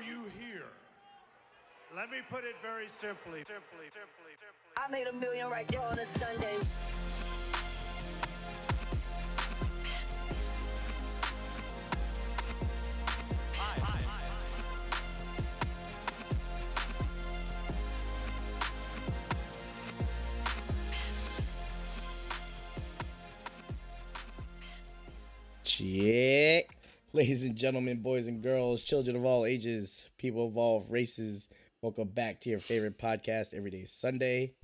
are you here? Let me put it very simply. Simply, simply, simply. I made a million right there on a Sunday. Check. Ladies and gentlemen, boys and girls, children of all ages, people of all races, welcome back to your favorite podcast, Everyday Sunday.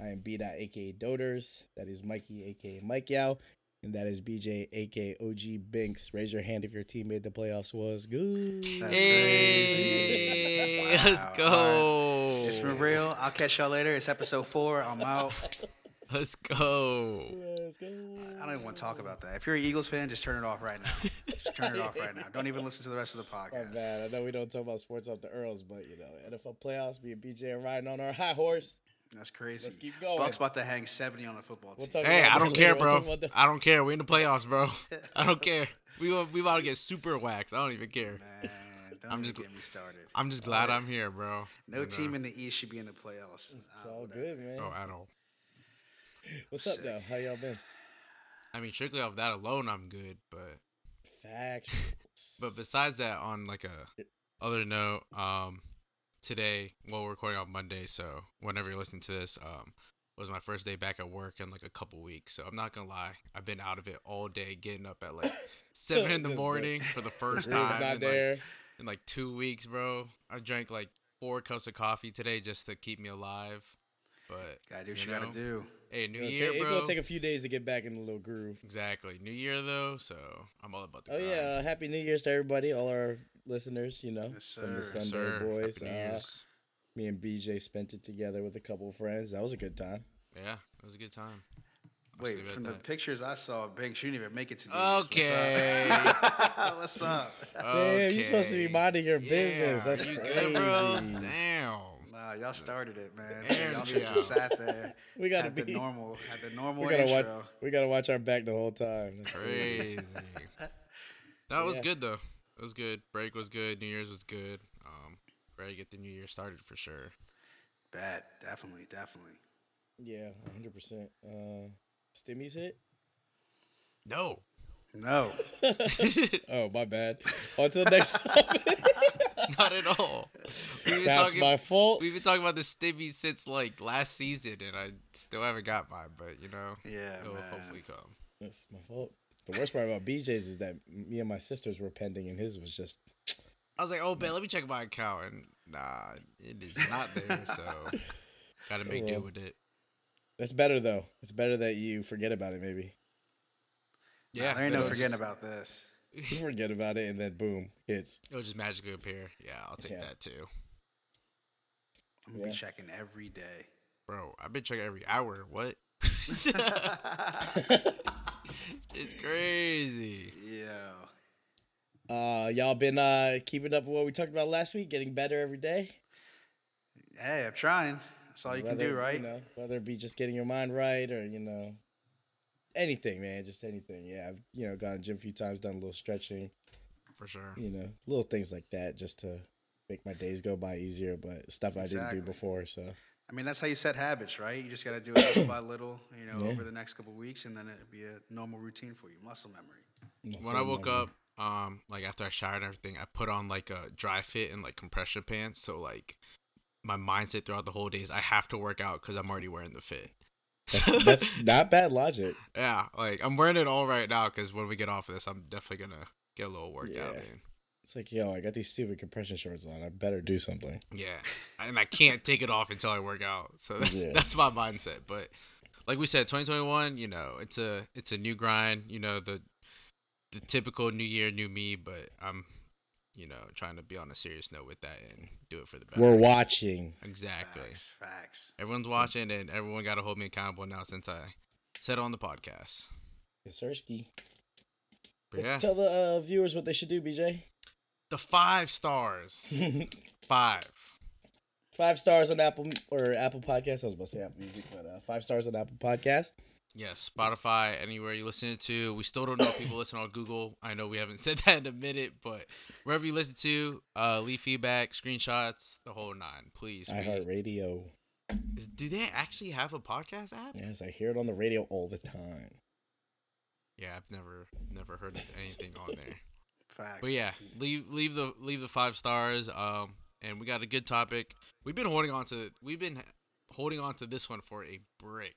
I am B. aka Doders. That is Mikey, aka Mike Yao. And that is BJ, aka OG Binks. Raise your hand if your team made the playoffs was good. That's Hey, crazy. let's go. all right. It's been real. I'll catch y'all later. It's episode four. I'm out. Let's go. Let's go. I don't even want to talk about that. If you're an Eagles fan, just turn it off right now. Just turn it off right now. Don't even listen to the rest of the My podcast. man, I know we don't talk about sports off the Earls, but you know, NFL playoffs, me and BJ are riding on our high horse. That's crazy. Let's keep going. Bucks about to hang 70 on the football We'll team. Hey, I don't later. care, We'll bro. the- I don't care. We in the playoffs, bro. I don't care. We we about to get super waxed. I don't even care. Man, don't I'm even just- get me started. I'm just glad I'm here, bro. No You know? team in the East should be in the playoffs. It's Uh, all whatever. good, man. Oh, at all. What's up, though? How y'all been? I mean, strictly off that alone, I'm good. But Facts. but besides that, on like a other note, um, today, well, we're recording on Monday, so whenever you're listening to this, um, was my first day back at work in like a couple weeks. So I'm not gonna lie, I've been out of it all day, getting up at like seven in the Just the- morning for the first time. not in, like, there. in like two weeks, bro. I drank like four cups of coffee today just to keep me alive. But Gotta do you what you gotta know, do. Hey, New It'll Year, ta- bro. It's gonna take a few days to get back in the little groove. exactly, New Year though. So I'm all about the. Oh grind. yeah, happy New Year's to everybody, all our listeners. You know, Yes, from the sir. Yes, Sunday boys. Happy Uh, me and BJ spent it together with a couple of friends. That was a good time. Yeah, it was a good time. Wait, from at the that. pictures I saw, Banks, you didn't even make it to the Eagles. Okay. What's up? What's up? Damn, you supposed to be minding your business. That's you crazy. good, bro? Damn. Nah, y'all started it, man. Y'all should yeah. just sat there. We gotta had the be- normal, had the normal We gotta intro. watch. We gotta watch our back the whole time. That's Crazy. that was Yeah. good though. It was good. Break was good. New Year's was good. Um, ready to get the new year started for sure. Bad, definitely, definitely. Yeah, hundred percent. Uh, Stimmy's hit. No. No, Oh, my bad. On to the next topic. Not at all. We've That's talking- my fault. We've been talking about the Stimmy since like last season, and I still haven't got mine. But you know, yeah, it'll man. hopefully come. That's my fault. The worst part about BJ's is that me and my sisters were pending, and his was just I was like, oh, man, let me check my account, and nah, it is not there. So, gotta make well. do with it. That's better though. It's better that you forget about it. Maybe Nah, Yeah, there ain't no forgetting just- about this. you forget about it, and then boom, hits. It'll just magically appear. Yeah, I'll take Yeah. that too, I'm gonna Yeah. be checking every day. bro. I've been checking every hour. What? it's crazy. Yeah. Uh, y'all been uh keeping up with what we talked about last week, getting better every day. Hey, I'm trying. That's all you can do, right? You know, whether it be just getting your mind right or you know, anything, man, just anything. Yeah, I've you know gone to gym a few times, done a little stretching, For sure. you know, little things like that, just to make my days go by easier. But stuff I didn't do before, so I mean, that's how you set habits, right? You just got to do it little by little, you know, Yeah. over the next couple weeks, and then it'll be a normal routine for you, muscle memory. that's when I woke learning. up, um, like after I showered and everything, I put on like a dry fit and like compression pants. So like my mindset throughout the whole day is I have to work out because I'm already wearing the fit. That's, that's not bad logic. yeah, like I'm wearing it all right now because when we get off of this, I'm definitely gonna get a little workout Yeah. in. It's like, yo, I got these stupid compression shorts on. I better do something. Yeah, and I can't take it off until I work out. So that's Yeah. that's my mindset. But like we said, 2021, you know, it's a it's a new grind. You know the the typical new year, new me. But I'm, you know, trying to be on a serious note with that and do it for the best. We're watching. exactly. Facts, facts. Everyone's watching, and everyone got to hold me accountable now since I said it on the podcast. It's Sersky. But yeah, Tell the uh, viewers what they should do, BJ. the five stars, five. five stars on Apple or Apple Podcast. I was about to say Apple Music, but uh, five stars on Apple Podcast. Yes, Spotify, anywhere you listen to. We still don't know if people listen on Google. I know we haven't said that in a minute, but wherever you listen to, uh, leave feedback, screenshots, the whole nine, please. I We- heart radio. is- do they actually have a podcast app? Yes, I hear it on the radio all the time. Yeah, I've never never heard anything on there. Facts. But yeah, leave leave the leave the five stars. Um, and we got a good topic. We've been holding on to we've been holding on to this one for a break.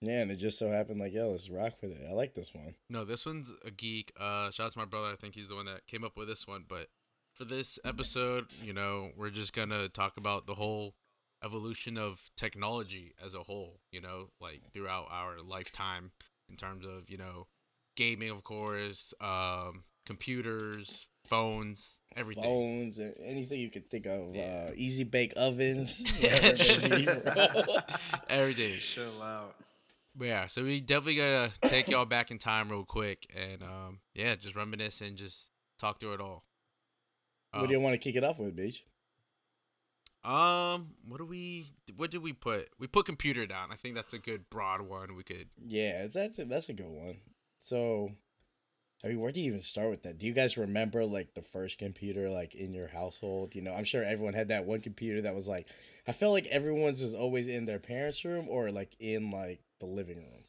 Yeah, and it just so happened like, yo, let's rock with it. I like this one. No, this one's a geek. Uh, shout out to my brother. I think he's the one that came up with this one. But for this episode, you know, we're just gonna talk about the whole evolution of technology as a whole. You know, like throughout our lifetime, in terms of you know, gaming, of course, um, computers, phones, everything. Phones and anything you can think of. Yeah. Uh, easy bake ovens. whatever it may everything. Chill out. Yeah, so we definitely gotta take y'all back in time real quick and um yeah, just reminisce and just talk through it all. what do you want to kick it off with, Beach? Um, what do we? What did we put? We put computer down. I think that's a good broad one. We could. Yeah, it's- that's a, that's a good one. So, I mean, where do you even start with that? Do you guys remember like the first computer like in your household? You know, I'm sure everyone had that one computer that was like, I felt like everyone's was always in their parents' room or like in like the living room.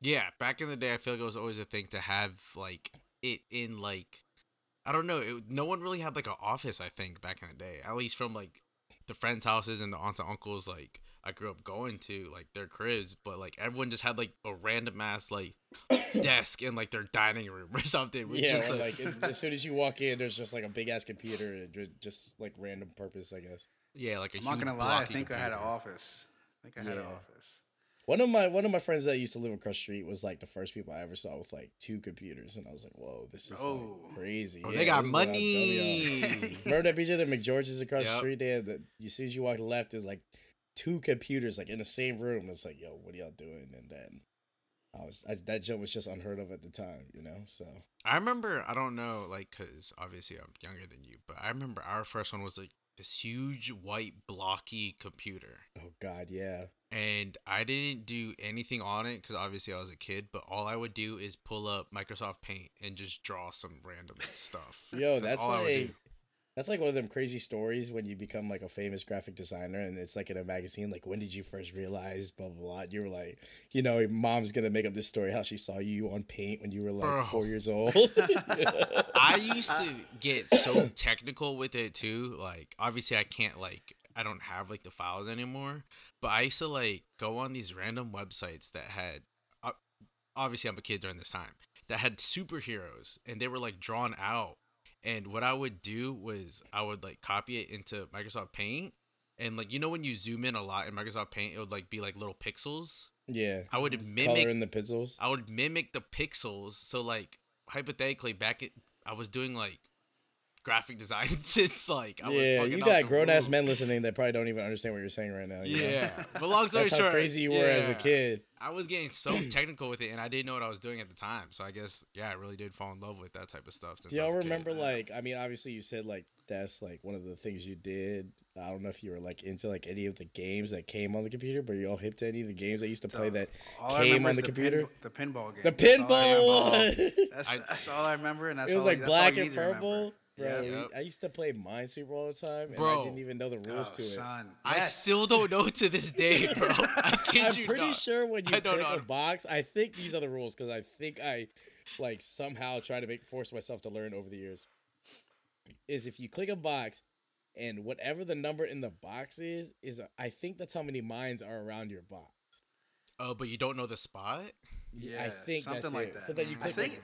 Yeah, back in the day, I feel like it was always a thing to have like it in like, I don't know. It, no one really had like an office. I think back in the day, at least from like the friends' houses and the aunts and uncles like I grew up going to like their cribs, but like everyone just had like a random ass like desk in like their dining room or something. Yeah, just, or, like as, as soon as you walk in, there's just like a big ass computer, and just like random purpose, I guess. yeah, like a I'm not gonna lie. I blocky think I had an office. I think I had an office. One of my one of my friends that used to live across the street was like the first people I ever saw with like two computers, and I was like, "Whoa, this is Oh. like crazy." Oh, Yeah, they got this is what I'm telling money. Remember that BJ the McGeorge's across the street? They had the as soon as you walk left, there's like two computers like in the same room. It's like, yo, what are y'all doing? And then I was I, that joke was just unheard of at the time, you know. So I remember, I don't know, like, cause obviously I'm younger than you, but I remember our first one was like this huge white blocky computer, oh god, yeah, and I didn't do anything on it because obviously I was a kid. But all I would do is pull up Microsoft Paint and just draw some random stuff. yo, that's all I would like. That's like one of them crazy stories when you become like a famous graphic designer and it's like in a magazine, like when did you first realize blah blah blah. And you were like, you know, your mom's gonna make up this story how she saw you on paint when you were like Bro. four years old. I used to get so technical with it too. Like, obviously, I can't like I don't have like the files anymore. But I used to like go on these random websites that had. Uh, obviously, I'm a kid during this time that had superheroes, and they were like drawn out. And what I would do was I would like copy it into Microsoft Paint, and like you know when you zoom in a lot in Microsoft Paint, it would like be like little pixels. yeah. I would mimic Color in the pixels. I would mimic the pixels. So like hypothetically, back at I was doing like graphic design since like I yeah, fucking you got grown ass men listening that probably don't even understand what you're saying right now. you know? Yeah, but long story That's short, how crazy you were as a kid. I was getting so technical with it, and I didn't know what I was doing at the time. So I guess yeah, I really did fall in love with that type of stuff. Since Do y'all was a kid. remember like I mean obviously you said like that's like one of the things you did. I don't know if you were like into like any of the games that came on the computer, but you all hip to any of the games that used to play that came on is the computer? Pin, the pinball game. The That's all I pinball remember. That's, I- that's all I remember, and that's it was all, like that's black you and need remember. purple. Bro, Yeah. Yep. I used to play Minesweeper all the time, and I didn't even know the rules Oh, to it. son. I Yes. still don't know to this day, bro. I kid I'm you pretty not. sure when you I click a box, I think these are the rules because I think I like somehow try to make force myself to learn over the years. Is if you click a box and whatever the number in the box is, is I think that's how many mines are around your box. Oh, but you don't know the spot. Yeah, I think something that's like it. that. So then you I click think like,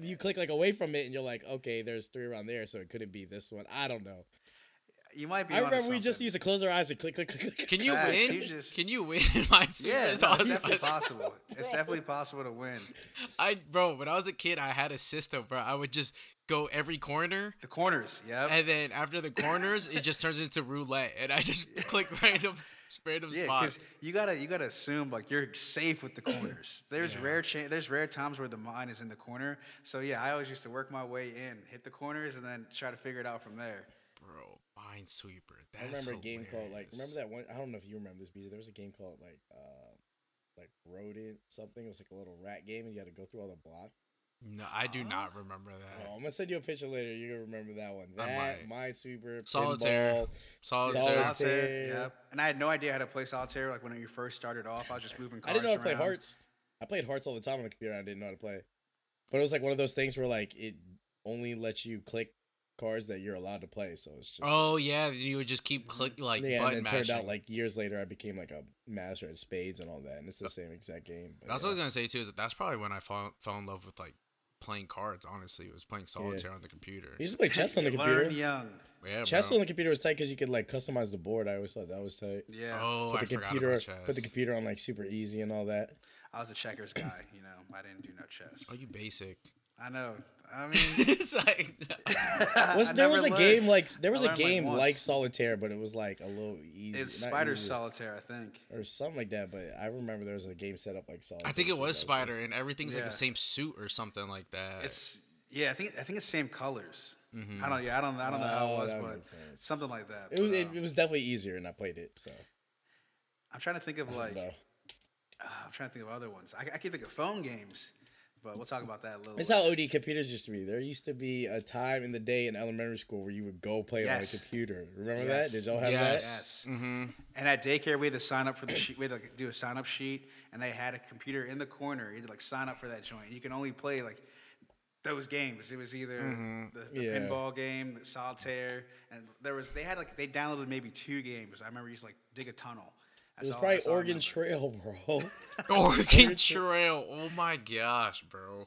you click like away from it and you're like, okay, there's three around there, so it couldn't be this one. I don't know. you might be. I onto remember we just used to close our eyes and click, click, click, click. Can you Facts, win? you just- Can you win in Minesweeper? Yeah, That's no, all it's definitely possible. It's definitely possible to win. I bro, when I was a kid, I had a system, bro. I would just go every corner, The corners, yep. and then after the corners, it just turns into roulette, and I just click random, random Yeah, spots. because you gotta you gotta assume like you're safe with the corners. There's rare cha- there's rare times where the mine is in the corner. So yeah, I always used to work my way in, hit the corners, and then try to figure it out from there. Bro, Minesweeper. I That's remember a game called like remember that one I don't know if you remember this BJ. There was a game called like uh like rodent something. It was like a little rat game, and you had to go through all the blocks. No, I do not remember that. Oh, I'm gonna send you a picture later. You're gonna remember that one. I That might. Minesweeper, Solitaire. pinball, Solitaire. Solitaire. Solitaire. Yep. And I had no idea how to play solitaire. Like when you first started off, I was just moving cards. I didn't know how to play hearts. I played hearts all the time on the computer. and I didn't know how to play, but it was like one of those things where like it only lets you click cards that you're allowed to play. So it's just Oh yeah, you would just keep click like yeah. And then it turned out like years later, I became like a master at spades and all that, and it's the same exact game. but That's yeah. what I was gonna say too. Is that that's probably when I fell, fell in love with like playing cards. Honestly, it was playing solitaire on the computer. I used to play chess on the computer. Learn young. Yeah, Chess bro. on the computer was tight because you could like customize the board. I always thought that was tight. Yeah. Oh, Put I the forgot computer, about chess. put the computer on like super easy and all that. I was a checkers guy. You know, I didn't do no chess. Oh, you basic. I know. I mean, it's like Was I there was a never game like there was I a learned, like, game like, solitaire, but it was like a little easy. It's Spider easy, Solitaire, I think. or something like that. But I remember there was a game set up like solitaire. I think it was that Spider, and everything's like the same suit or something like that. It's yeah, I think I think it's same colors. Mhm. I don't yeah, I don't I don't know how Oh, it was, but something like that. It was, But, it, uh, it was definitely easier, and I played it. So I'm trying to think of like uh, I'm trying to think of other ones. I, I can think of phone games, but we'll talk about that a little. It's how OD computers used to be. There used to be a time in the day in elementary school where you would go play it on a computer. Remember Yes. that? Did y'all have Yes. that? Yes. Mm-hmm. And at daycare, we had to sign up for the sheet. We had to like, do a sign up sheet, and they had a computer in the corner. You had to like sign up for that joint. You can only play like those games. It was either the, the Yeah. pinball game, the solitaire, and there was they had like they downloaded maybe two games. I remember used to like dig a tunnel. It was all- probably that's all I Oregon. Trail, bro. Oregon Trail. Oh my gosh, bro.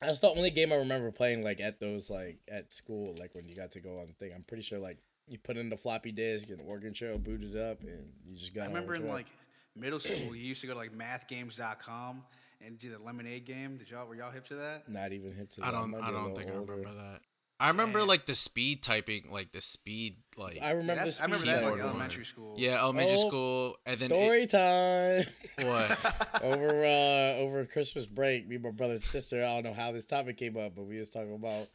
That's the only game I remember playing like at those like at school, like when you got to go on the thing. I'm pretty sure like you put in the floppy disk and Oregon Trail booted up and you just got. I remember in like middle school, you used to go to like mathgames.com and do the lemonade game. Did y'all were y'all hip to that? not even hit to. That. I don't. might I don't little think I remember that. I remember Damn. like the speed typing, like the speed, like I remember That's- this. I remember that like keyboard one. elementary school. yeah, elementary Oh, school, and then Story time. It, what? over uh over Christmas break, me, my brother and sister. I don't know how this topic came up, but we was talking about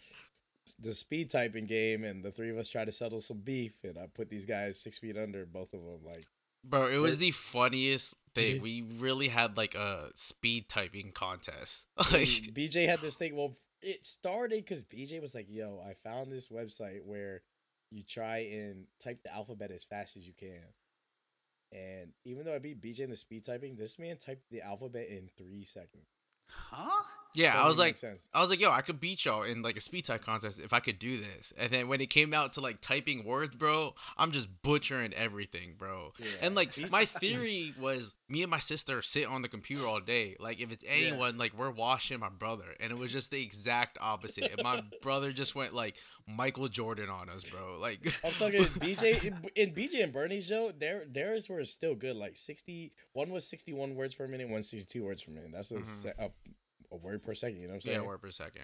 the speed typing game, and the three of us tried to settle some beef, and I put these guys six feet under, both of them. Like, Bro, it was the funniest thing. We really had like a speed typing contest. Like, BJ had this thing. Well, it started because BJ was like, "Yo, I found this website where you try and type the alphabet as fast as you can." And even though I beat BJ in the speed typing, this man typed the alphabet in three seconds. Huh? yeah, I Doesn't was like, sense. I was like, yo, I could beat y'all in like a speed type contest if I could do this. And then when it came out to like typing words, bro, I'm just butchering everything, bro. And like my theory was me and my sister sit on the computer all day. Like if it's anyone, like we're watching my brother. And it was just the exact opposite. And my brother just went like Michael Jordan on us, bro. Like I'm talking BJ in, BJ and Bernie's show. Their theirs were still good. Like sixty one was sixty one words per minute, one one sixty two words per minute. That's a, mm-hmm. se- a, a word per second. You know what I'm saying? yeah, word per second.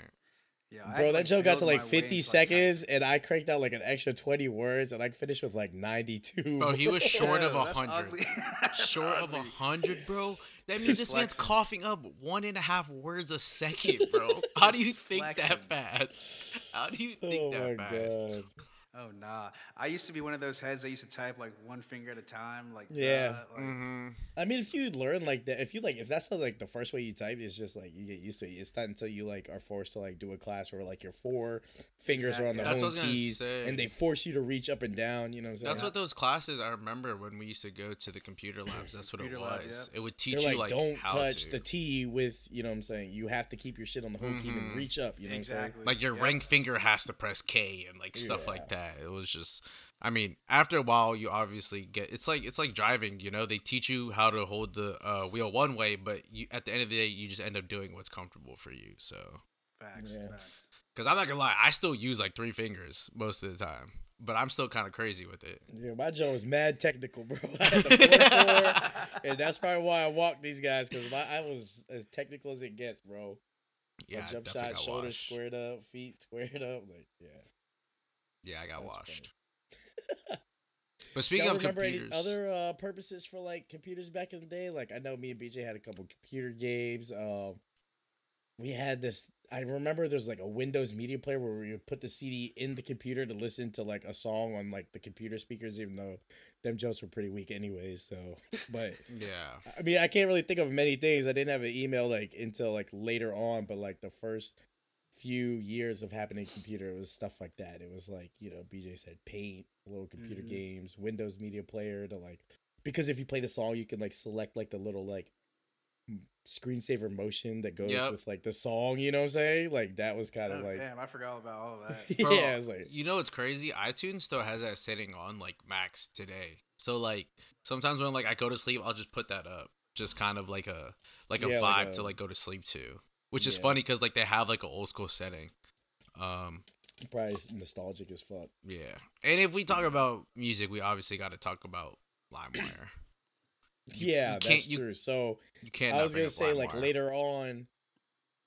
Yeah, Bro, to, that joke got to like 50 seconds, and I cranked out like an extra 20 words, and I finished with like 92. Bro, he was short of a that's hundred. ugly. Short of a hundred, bro. That means this man's coughing up one and a half words a second, bro. How do you Just think that fast? How do you think oh that my fast? god. Oh nah. I used to be one of those heads that used to type like one finger at a time. Like Yeah. uh, like, hmm I mean, if you learn like that, if you like, if that's the, like the first way you type, it's just like you get used to it. It's not until you like are forced to like do a class where like your four fingers are on the That's home keys, say. and they force you to reach up and down. You know what I'm saying? That's what those classes I remember when we used to go to the computer labs. That's what it was. lab, yep. It would teach They're you like, like don't how touch to. the T with, you know what I'm saying? You have to keep your shit on the home key and Mhm. reach up. You know exactly. like your Yep. ring finger has to press K and like stuff like Yeah. That. It was just I mean, after a while you obviously get it's like it's like driving, you know, they teach you how to hold the uh, wheel one way, but you at the end of the day you just end up doing what's comfortable for you. So Facts. Yeah. Facts. cuz I'm not going to lie, I still use like three fingers most of the time, but I'm still kind of crazy with it. what I'm saying? Yeah, my joint was mad technical, bro. I had the 4-4, and that's probably why I walked these guys because I was as technical as it gets, bro. Yeah, My jump shot, got shoulders washed. squared up, feet squared up. Like, yeah. Yeah, I got That's washed. But speaking of remember computers, any other uh, purposes for like computers back in the day? Like I know me and BJ had a couple computer games. Um, we had this. I remember there's like a Windows media player where we would put the CD in the computer to listen to like a song on like the computer speakers, even though them jokes were pretty weak anyways. So, but Yeah. I mean, I can't really think of many things. I didn't have an email like until like later on, but like the first few years of happening computer, it was stuff like that. It was like you know, BJ said, Paint, little computer Mhm. games, Windows Media Player to like because if you play the song, you can like select like the little like screensaver motion that goes Yep. with like the song. You know what I'm saying? Like that was kind Oh, of like damn, I forgot about all that. Bro, yeah, it's like you know what's crazy? iTunes still has that setting on like max today. So like sometimes when like I go to sleep, I'll just put that up, just kind of like a like a Yeah, vibe like to like go to sleep to, which is Yeah. funny because like they have like an old school setting. Um, probably nostalgic as fuck. yeah. And if we talk about music, we obviously got to talk about LimeWire. Yeah, you that's you- true. So You can't. I was gonna say like later on,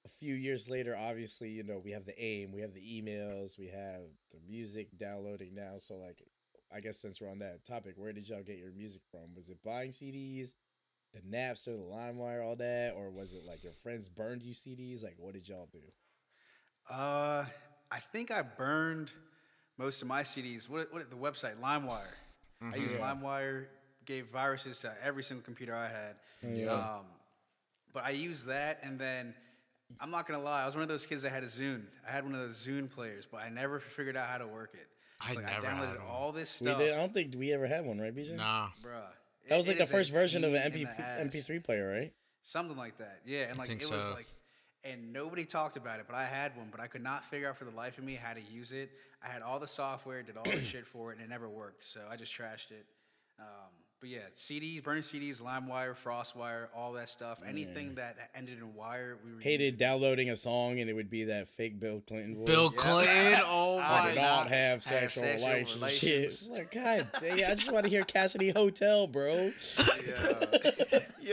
a few years later, obviously, you know, we have the aim, we have the emails, we have the music downloading now. So like, I guess since we're on that topic, where did y'all get your music from? Was it buying CDs, the Napster, the LimeWire, all that, or was it like your friends burned you CDs? Like, what did y'all do? Uh, I think I burned most of my CDs. What, what the website LimeWire? I used Yeah. LimeWire. Gave viruses to every single computer I had. Yeah. Um, but I used that, and then I'm not gonna lie, I was one of those kids that had a Zune. I had one of those Zune players, but I never figured out how to work it. It's I like never I had downloaded one. all this stuff, did, I don't think we ever had one, right, BJ? Nah. bruh. That was it- like it the first version of an MP, MP3 player, right? something like that. Yeah, and like think it was like, and nobody talked about it, but I had one, but I could not figure out for the life of me how to use it. I had all the software, did all the shit for it, and it never worked. So I just trashed it. Um, but yeah, CDs, burning CDs, LimeWire, FrostWire, all that stuff. Anything that ended in wire, we were Hated using. downloading a song and it would be that fake Bill Clinton voice. Bill Yeah. Clinton. Oh I I my do did god. not have sexual, sexual relations. relations. Like, God damn, I just want to hear Cassidy Hotel, bro. Yeah.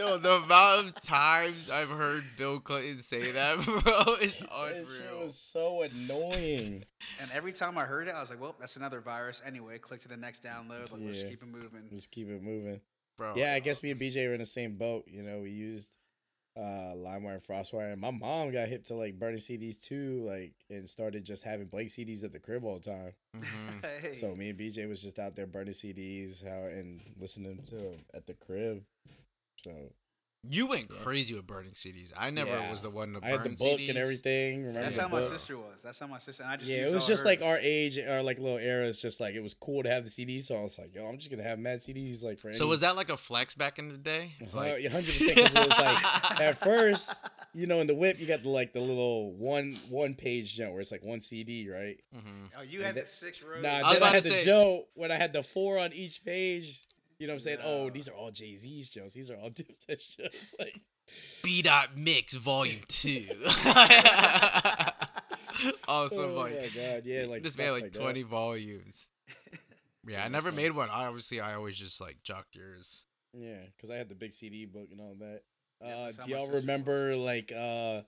Yo, the amount of times I've heard Bill Clinton say that, bro, is That shit was so annoying. and every time I heard it, I was like, well, that's another virus. Anyway, click to the next download. Like, let's Yeah. keep it moving. Just keep it moving. Bro. Yeah, I guess me and BJ were in the same boat. You know, we used uh LimeWire and FrostWire, and my mom got hip to like burning CDs too, like, and started just having blank CDs at the crib all the time. Mhm. Hey. So me and BJ was just out there burning CDs, how and listening to 'em at the crib. So You went crazy with burning CDs. I never Yeah. was the one to I had the burn book CDs. and everything. Remember that's the how my sister was. That's how my sister. And I just Yeah, it was all just like our age, our like little era. It's just like it was cool to have the CDs. So I was like, yo, I'm just gonna have mad CDs like for. So any- was that like a flex back in the day? Like, hundred percent? Because it was like at first, you know, in the whip, you got the like the little one one page jump where it's like one CD, right? Mm-hmm. Oh, you had that- the six rows. Nah, I then I about had the say- joke when I had the four on each page. You know what I'm saying? Oh, these are all Jay Z's jokes. These are all Dipset shows. Like, B dot mix volume two. oh, some oh like my god, yeah, like this stuff man like that. twenty volumes. Yeah, I never made one. I obviously I always just like jocked yours. Yeah, because I had the big CD book and all that. Yeah, Uh, that's do y'all remember like uh,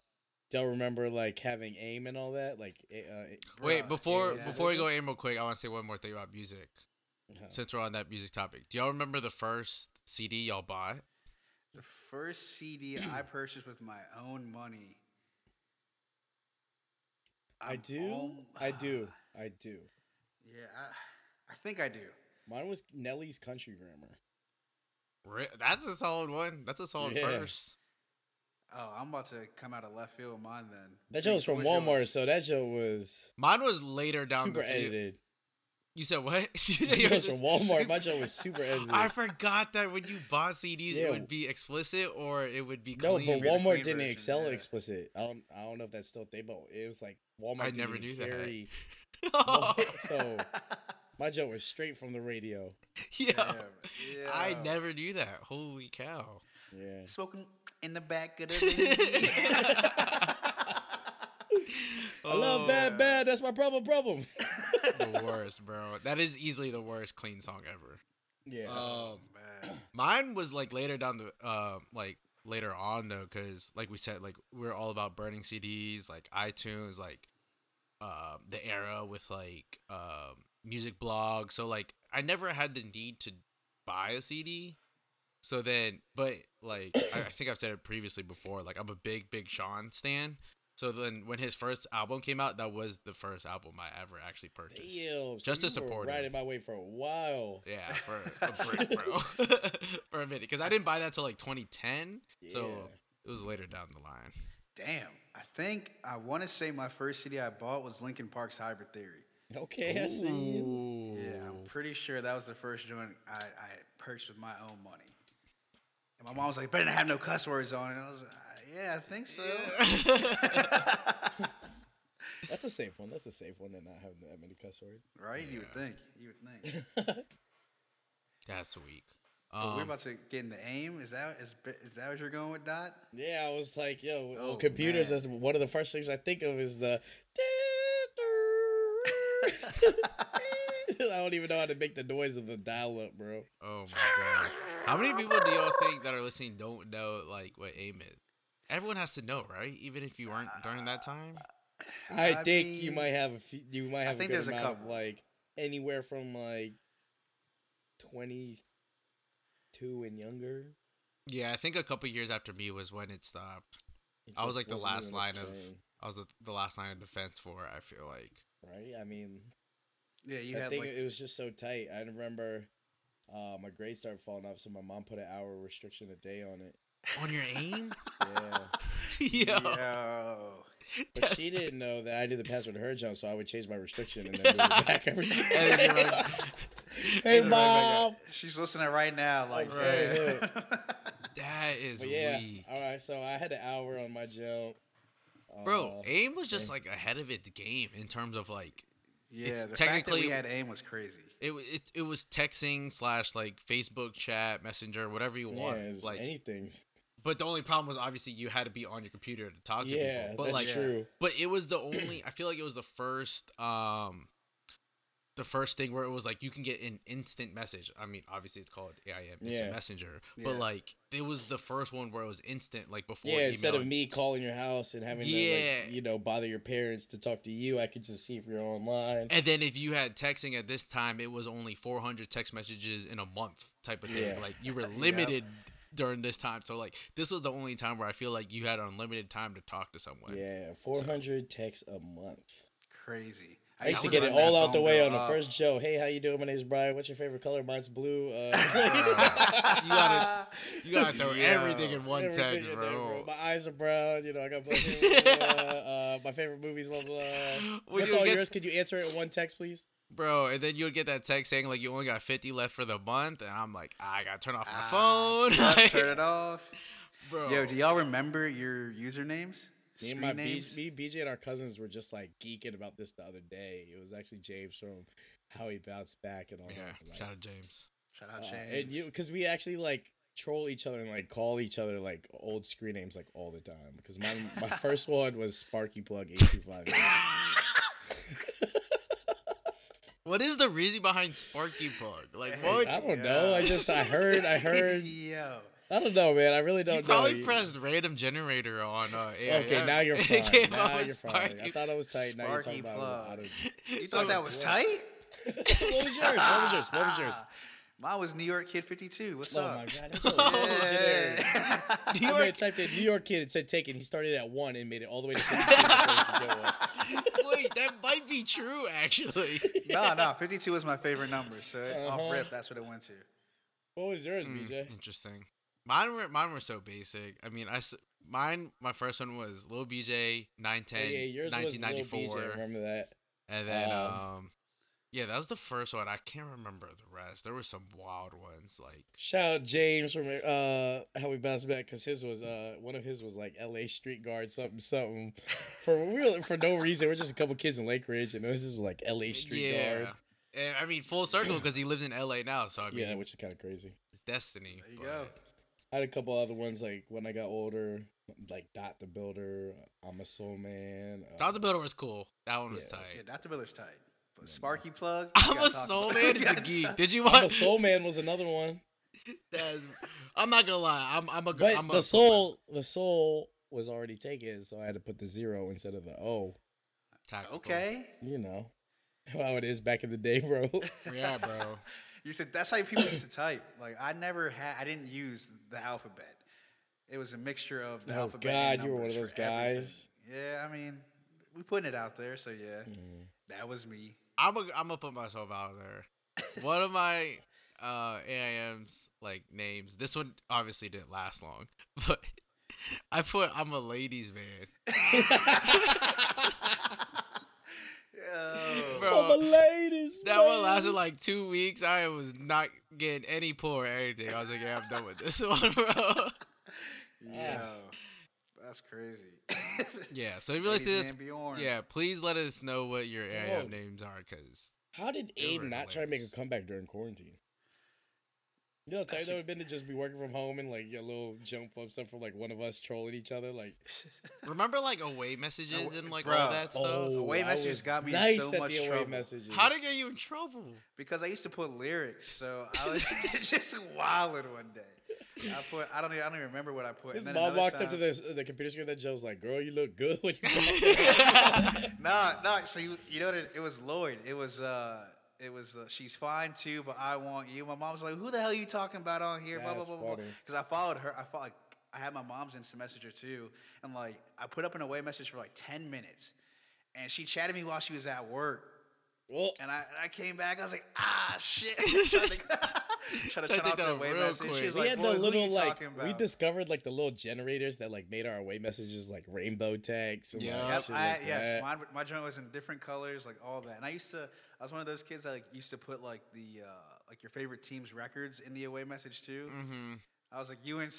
do y'all remember like having aim and all that? Like, uh, Wait, before yeah. before we go in real quick, I want to say one more thing about music. Since we're on that music topic, do y'all remember the first CD y'all bought? The first CD I purchased with my own money. I I'm do, al- I do, I do. Yeah, I, I think I do. Mine was Nelly's Country Grammar. Re- That's a solid one. That's a solid Yeah. first. Oh, I'm about to come out of left field with mine then. That joke was from What's yours? Walmart, so that joke was Mine was later down super the field. edited. You said what? That joke was from Walmart. My joke was super edited. I forgot that when you bought CDs, Yeah. it would be explicit or it would be no, but Walmart didn't version, excel yeah. explicit. I don't, I don't know if that's still a thing, but it was like Walmart. I didn't never even knew that. carry. Oh, so my joke was straight from the radio. yeah. Yeah, I never knew that. Holy cow. Yeah. Smoking in the back of the Benzie. I love bad, bad. That's my problem, problem. the worst, bro. That is easily the worst clean song ever. yeah. Um, Man. mine was like later down the uh like later on though, because like we said, like we're all about burning CDs, like iTunes, like um the era with like um music blog. So like I never had the need to buy a CD. So then, but like I, I think I've said it previously before. Like I'm a big, big Sean stan. So then when his first album came out, that was the first album I ever actually purchased. Damn, so Just to you were support him. riding my way for a while. Yeah, for a break, bro. for a minute, because I didn't buy that till like 2010. So it was later down the line. Damn. I think I want to say my first CD I bought was Linkin Park's Hybrid Theory. Okay, I see you. Yeah, I'm pretty sure that was the first joint I, I purchased with my own money. And my mom was like, better not have no cuss words on it. And I was like, yeah, I think so. That's a safe one. That's a safe one to not have that many cuss words. right? You would think. You would think. That's weak. But we're Um, about to get into aim. Is that is, is that what you're going with, Dot? Yeah, I was like, yo, Oh, on computers, man. that's one of the first things I think of is the. I don't even know how to make the noise of the dial up, bro. oh my god. How many people do y'all think that are listening don't know like what AIM is? Everyone has to know, right? Even if you weren't during that time. I, I think you might have a few, you might have I think a good there's a amount of couple. like anywhere from like twenty two and younger. Yeah, I think a couple years after me was when it stopped. It I was like the last line of. I was the, the last line of defense for. it, I feel like. right. I mean, Yeah, you I had think like it was just so tight. I remember uh, my grades started falling off, so my mom put an hour restriction a day on it. On your aim? Yeah, Yo. yo. but she didn't know that I knew the password to her jump, so I would change my restriction and then move it back every And day. then you run- hey, and then right mom. She's listening right now, like Right. saying, that is But yeah, weak. all right. So I had an hour on my jump. Bro, Uh, AIM was just like ahead of its game in terms of like Yeah, It's the fact that we technically- had aim was crazy. it it, it was texting slash like Facebook chat, Messenger, whatever you want. it's like anything. But the only problem was obviously you had to be on your computer to talk to Yeah, people. But that's like true. but it was the only I feel like it was the first um the first thing where it was like you can get an instant message. I mean, obviously it's called AIM, Yeah. messenger. Yeah. But like it was the first one where it was instant, like before Yeah, instead of me calling your house and having to, Yeah. like, you know, bother your parents to talk to you, I could just see if you're online. And then if you had texting at this time, it was only 400 text messages in a month type of thing. Yeah. Like you were limited during this time. So like this was the only time where I feel like you had unlimited time to talk to someone. Yeah, 400 texts a month. Crazy. I used to get it all out the way bill on the first show. Hey, how you doing? My name's Brian. What's your favorite color? Mine's blue. Uh, you gotta you gotta throw Yo. everything in one everything text, in there, bro. My eyes are brown. You know, I got black hair. Blah, blah, blah. uh, my favorite movies. Blah blah. Well, What's you'll all get- yours? Could you answer it in one text, please? Bro, and then you would get that text saying like you only got 50 left for the month, and I'm like, ah, I gotta turn off my Ah, phone. Like, turn it off. bro. Yo, do y'all remember your usernames? Me and Screen my B- me, BJ, and our cousins were just like geeking about this the other day. It was actually James from how he bounced back and all yeah, that. Like, shout out James. Shout out uh, James. and you, because we actually like troll each other and like call each other like old screen names like all the time. Because my my first one was Sparky Plug eight two five. What is the reason behind Sparky Plug? Like, what? I don't know. I just I heard I heard. Yo. I don't know, man. I really don't you probably know. pressed random generator on uh, AIM. Okay, now you're fine. Now you're fine. I thought it was tight. Now you're Sparky talking Plug. I don't- You thought that was tight? what was yours? What was yours? What was yours? Mine was New York Kid 52. What's Oh up? Oh my god, that's so legendary. New I York- mean, typed in New York kid and said taken. He started at one and made it all the way to 52 before he could go up. Wait, that might be true, actually. no, no, 52 was my favorite number. So Uh-huh. off rip, that's what it went to. What was yours, Hmm, BJ? Interesting. Mine were mine were so basic. I mean, I s- mine my first one was Lil BJ 910 Hey, yeah, yours was Lil 1994, BJ. Remember that? and then Um, um, yeah, that was the first one. I can't remember the rest. There were some wild ones like Shout out James from uh how we bounced back because his was uh one of his was like L.A. Street Guard something something for real for no reason. We're just a couple kids in Lake Ridge and this is like L.A. Street yeah. Guard. And, I mean, full circle because he lives in LA now. So I mean, Yeah, which is kind of crazy. it's destiny. There you but- go. I had a couple other ones like when I got older, like Dot the Builder, I'm a Soul Man. Uh, the Builder was cool. That one was Yeah. tight. Yeah, Dr. Miller's tight. But Sparky Plug. I'm a soul man we is a geek. Did you I'm a? Soul Man was another one. That's- I'm not gonna lie. I'm I'm a. But I'm a the soul, the soul was already taken, so I had to put the zero instead of the O. Tactical. Okay. You know how it is back in the day, bro. Yeah, bro. You said that's how people used to type. Like I never had. I didn't use the alphabet. It was a mixture of the Oh, alphabet. God, you were one of those for everything. guys. Yeah, I mean, we putting it out there, so yeah, Mm. that was me. I'm a, I'm gonna put myself out there. One of my uh AIM's like names. This one obviously didn't last long, but I put I'm a ladies man. Yo. Bro, I'm a ladies. That one lasted like two weeks. I was not getting any pull or anything. I was like, yeah, I'm done with this one, bro. Yo, that's crazy. Yeah, so if you listen to this, yeah, please let us know what your AIM Dog. names are, cause How did Abe were not try to make a comeback during quarantine? You know, how tight that a- would have been to just be working from home and like a little jump up stuff from like one of us trolling each other. Like, remember like away messages and like bro, all that oh, stuff. oh, Away I messages got me in nice so at much the away trouble. messages. How to get you in trouble? because I used to put lyrics, so I was just wilding one day. I put I don't even I don't even remember what I put. His and then mom walked up to the the computer screen. That Joe was like, "Girl, you look good." When you Nah, nah. So you, you know what? It, it was Lloyd. It was uh, it was uh, she's fine too, but I want you. My mom's like, who the hell are you talking about on here? Blah blah blah blah. Because I followed her. I followed. Like, I had my mom's instant messenger too, and like I put up an away message for like ten minutes, and she chatted me while she was at work. well, And I, I came back. I was like, ah, shit. trying to, trying to take turn off that away message. She quick. was we like, had the little like we discovered like the little generators that like made our away messages like rainbow tags. And, Yeah. like, Yep, I, like yes, that. mine, my joint was in different colors, like all that. And I used to, I was one of those kids that like used to put like the uh, like your favorite team's records in the away message too. Mm-hmm. I was like UNC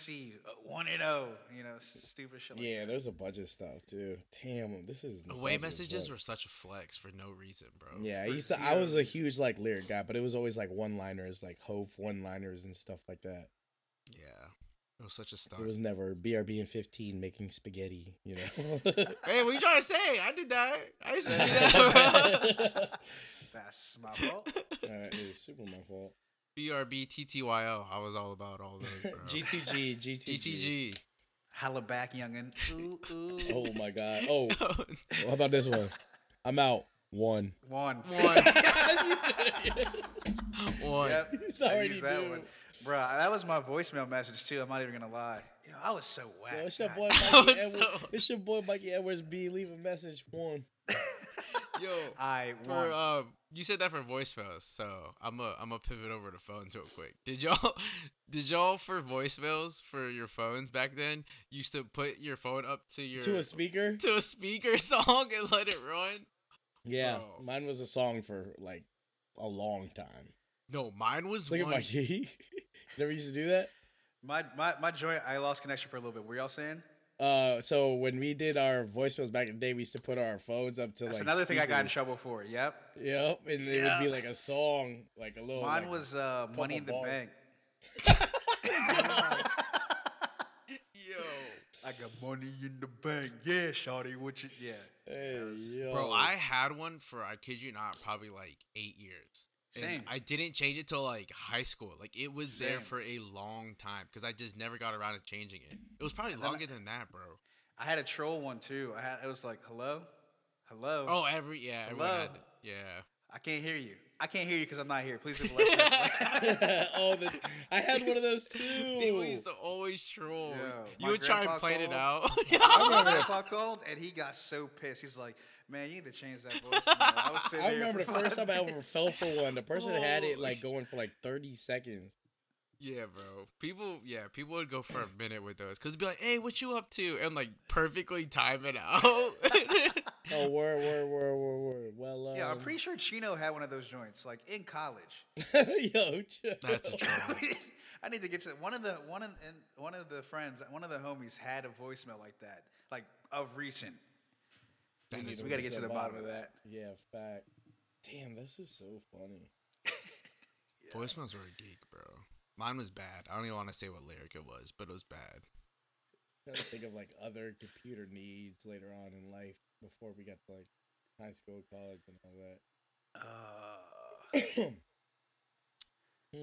uh, one and zero, you know, stupid shit. Like Yeah, that. there's a bunch of stuff too. Damn, this is Away messages fuck. were such a flex for no reason, bro. Yeah, I used to. I was a huge like lyric guy, but it was always like one liners, like Hove one liners and stuff like that. Yeah. It was such a stunt. It was never BRB and fifteen making spaghetti. You know. Hey, what you trying to say? I did that. I used to do that. bro. That's my fault. Uh, it was super my fault. BRB TTYL. I was all about all those, bro. GTG, GTG. GTG. Holla back, youngin. Ooh, ooh. Oh my god. Oh, how about this one? I'm out. One. One. One. One. Yep. It's I already used that due. one. Bruh, that was my voicemail message too. I'm not even gonna lie. Yo, I was so whack. Yo, it's your boy Mikey was Edwards. so- It's your boy Mikey Edwards. B. Leave a message. One. Yo. I For won. um, you said that for voice voicemails, so I'm a I'm a pivot over to phones real quick. Did y'all did y'all for voicemails for your phones back then used to put your phone up to your To a speaker. to a speaker song and let it run? Yeah, Bro. mine was a song for like a long time. No, mine was Look one. at Mikey. Never used to do that. my, my my joint, I lost connection for a little bit. Were y'all saying? Uh, so when we did our voicemails back in the day, we used to put our phones up to That's like. another thing I got in trouble for. Yep. Yep, and it would be like a song, like a little. Mine like- was uh, Money in the bars. Bank. Yo. I got money in the bank. Yeah, Shawty, what you? Yeah. Hey, yo. Bro, I had one for I kid you not, probably like eight years. Same. I didn't change it till like high school. Like it was there for a long time because I just never got around to changing it. It was probably then I- longer than that, bro. I had a troll one too. I had it was like, hello, hello. Oh, every yeah, Hello? had, yeah. I can't hear you. I can't hear you because I'm not here. Please leave a message. oh, the, I had one of those too. People used to always troll. Yo, you would try and grandpa plan it out. I My remember grandpa called and he got so pissed. He's like, "Man, you need to change that voice." I was sitting I remember the first five time I ever minutes. fell for one. The person had it like going for like 30 seconds. Yeah, bro. People, yeah, people would go for a minute with those because be like, "Hey, what you up to?" and like perfectly time it out. Oh, word, word, word, word, word. Well, um, Yeah, I'm pretty sure Chino had one of those joints, like in college. yo, chill. That's a troll. I need to get to one of the one of and one of the friends, one of the homies had a voicemail like that, like of recent. That need we gotta get get to the bottom of that. Yeah, fact. Damn, this is so funny. Voicemails are a geek, bro. Mine was bad. I don't even want to say what lyric it was, but it was bad. trying to think of like other computer needs later on in life before we got to like high school, college, and all that. Uh, Hmm.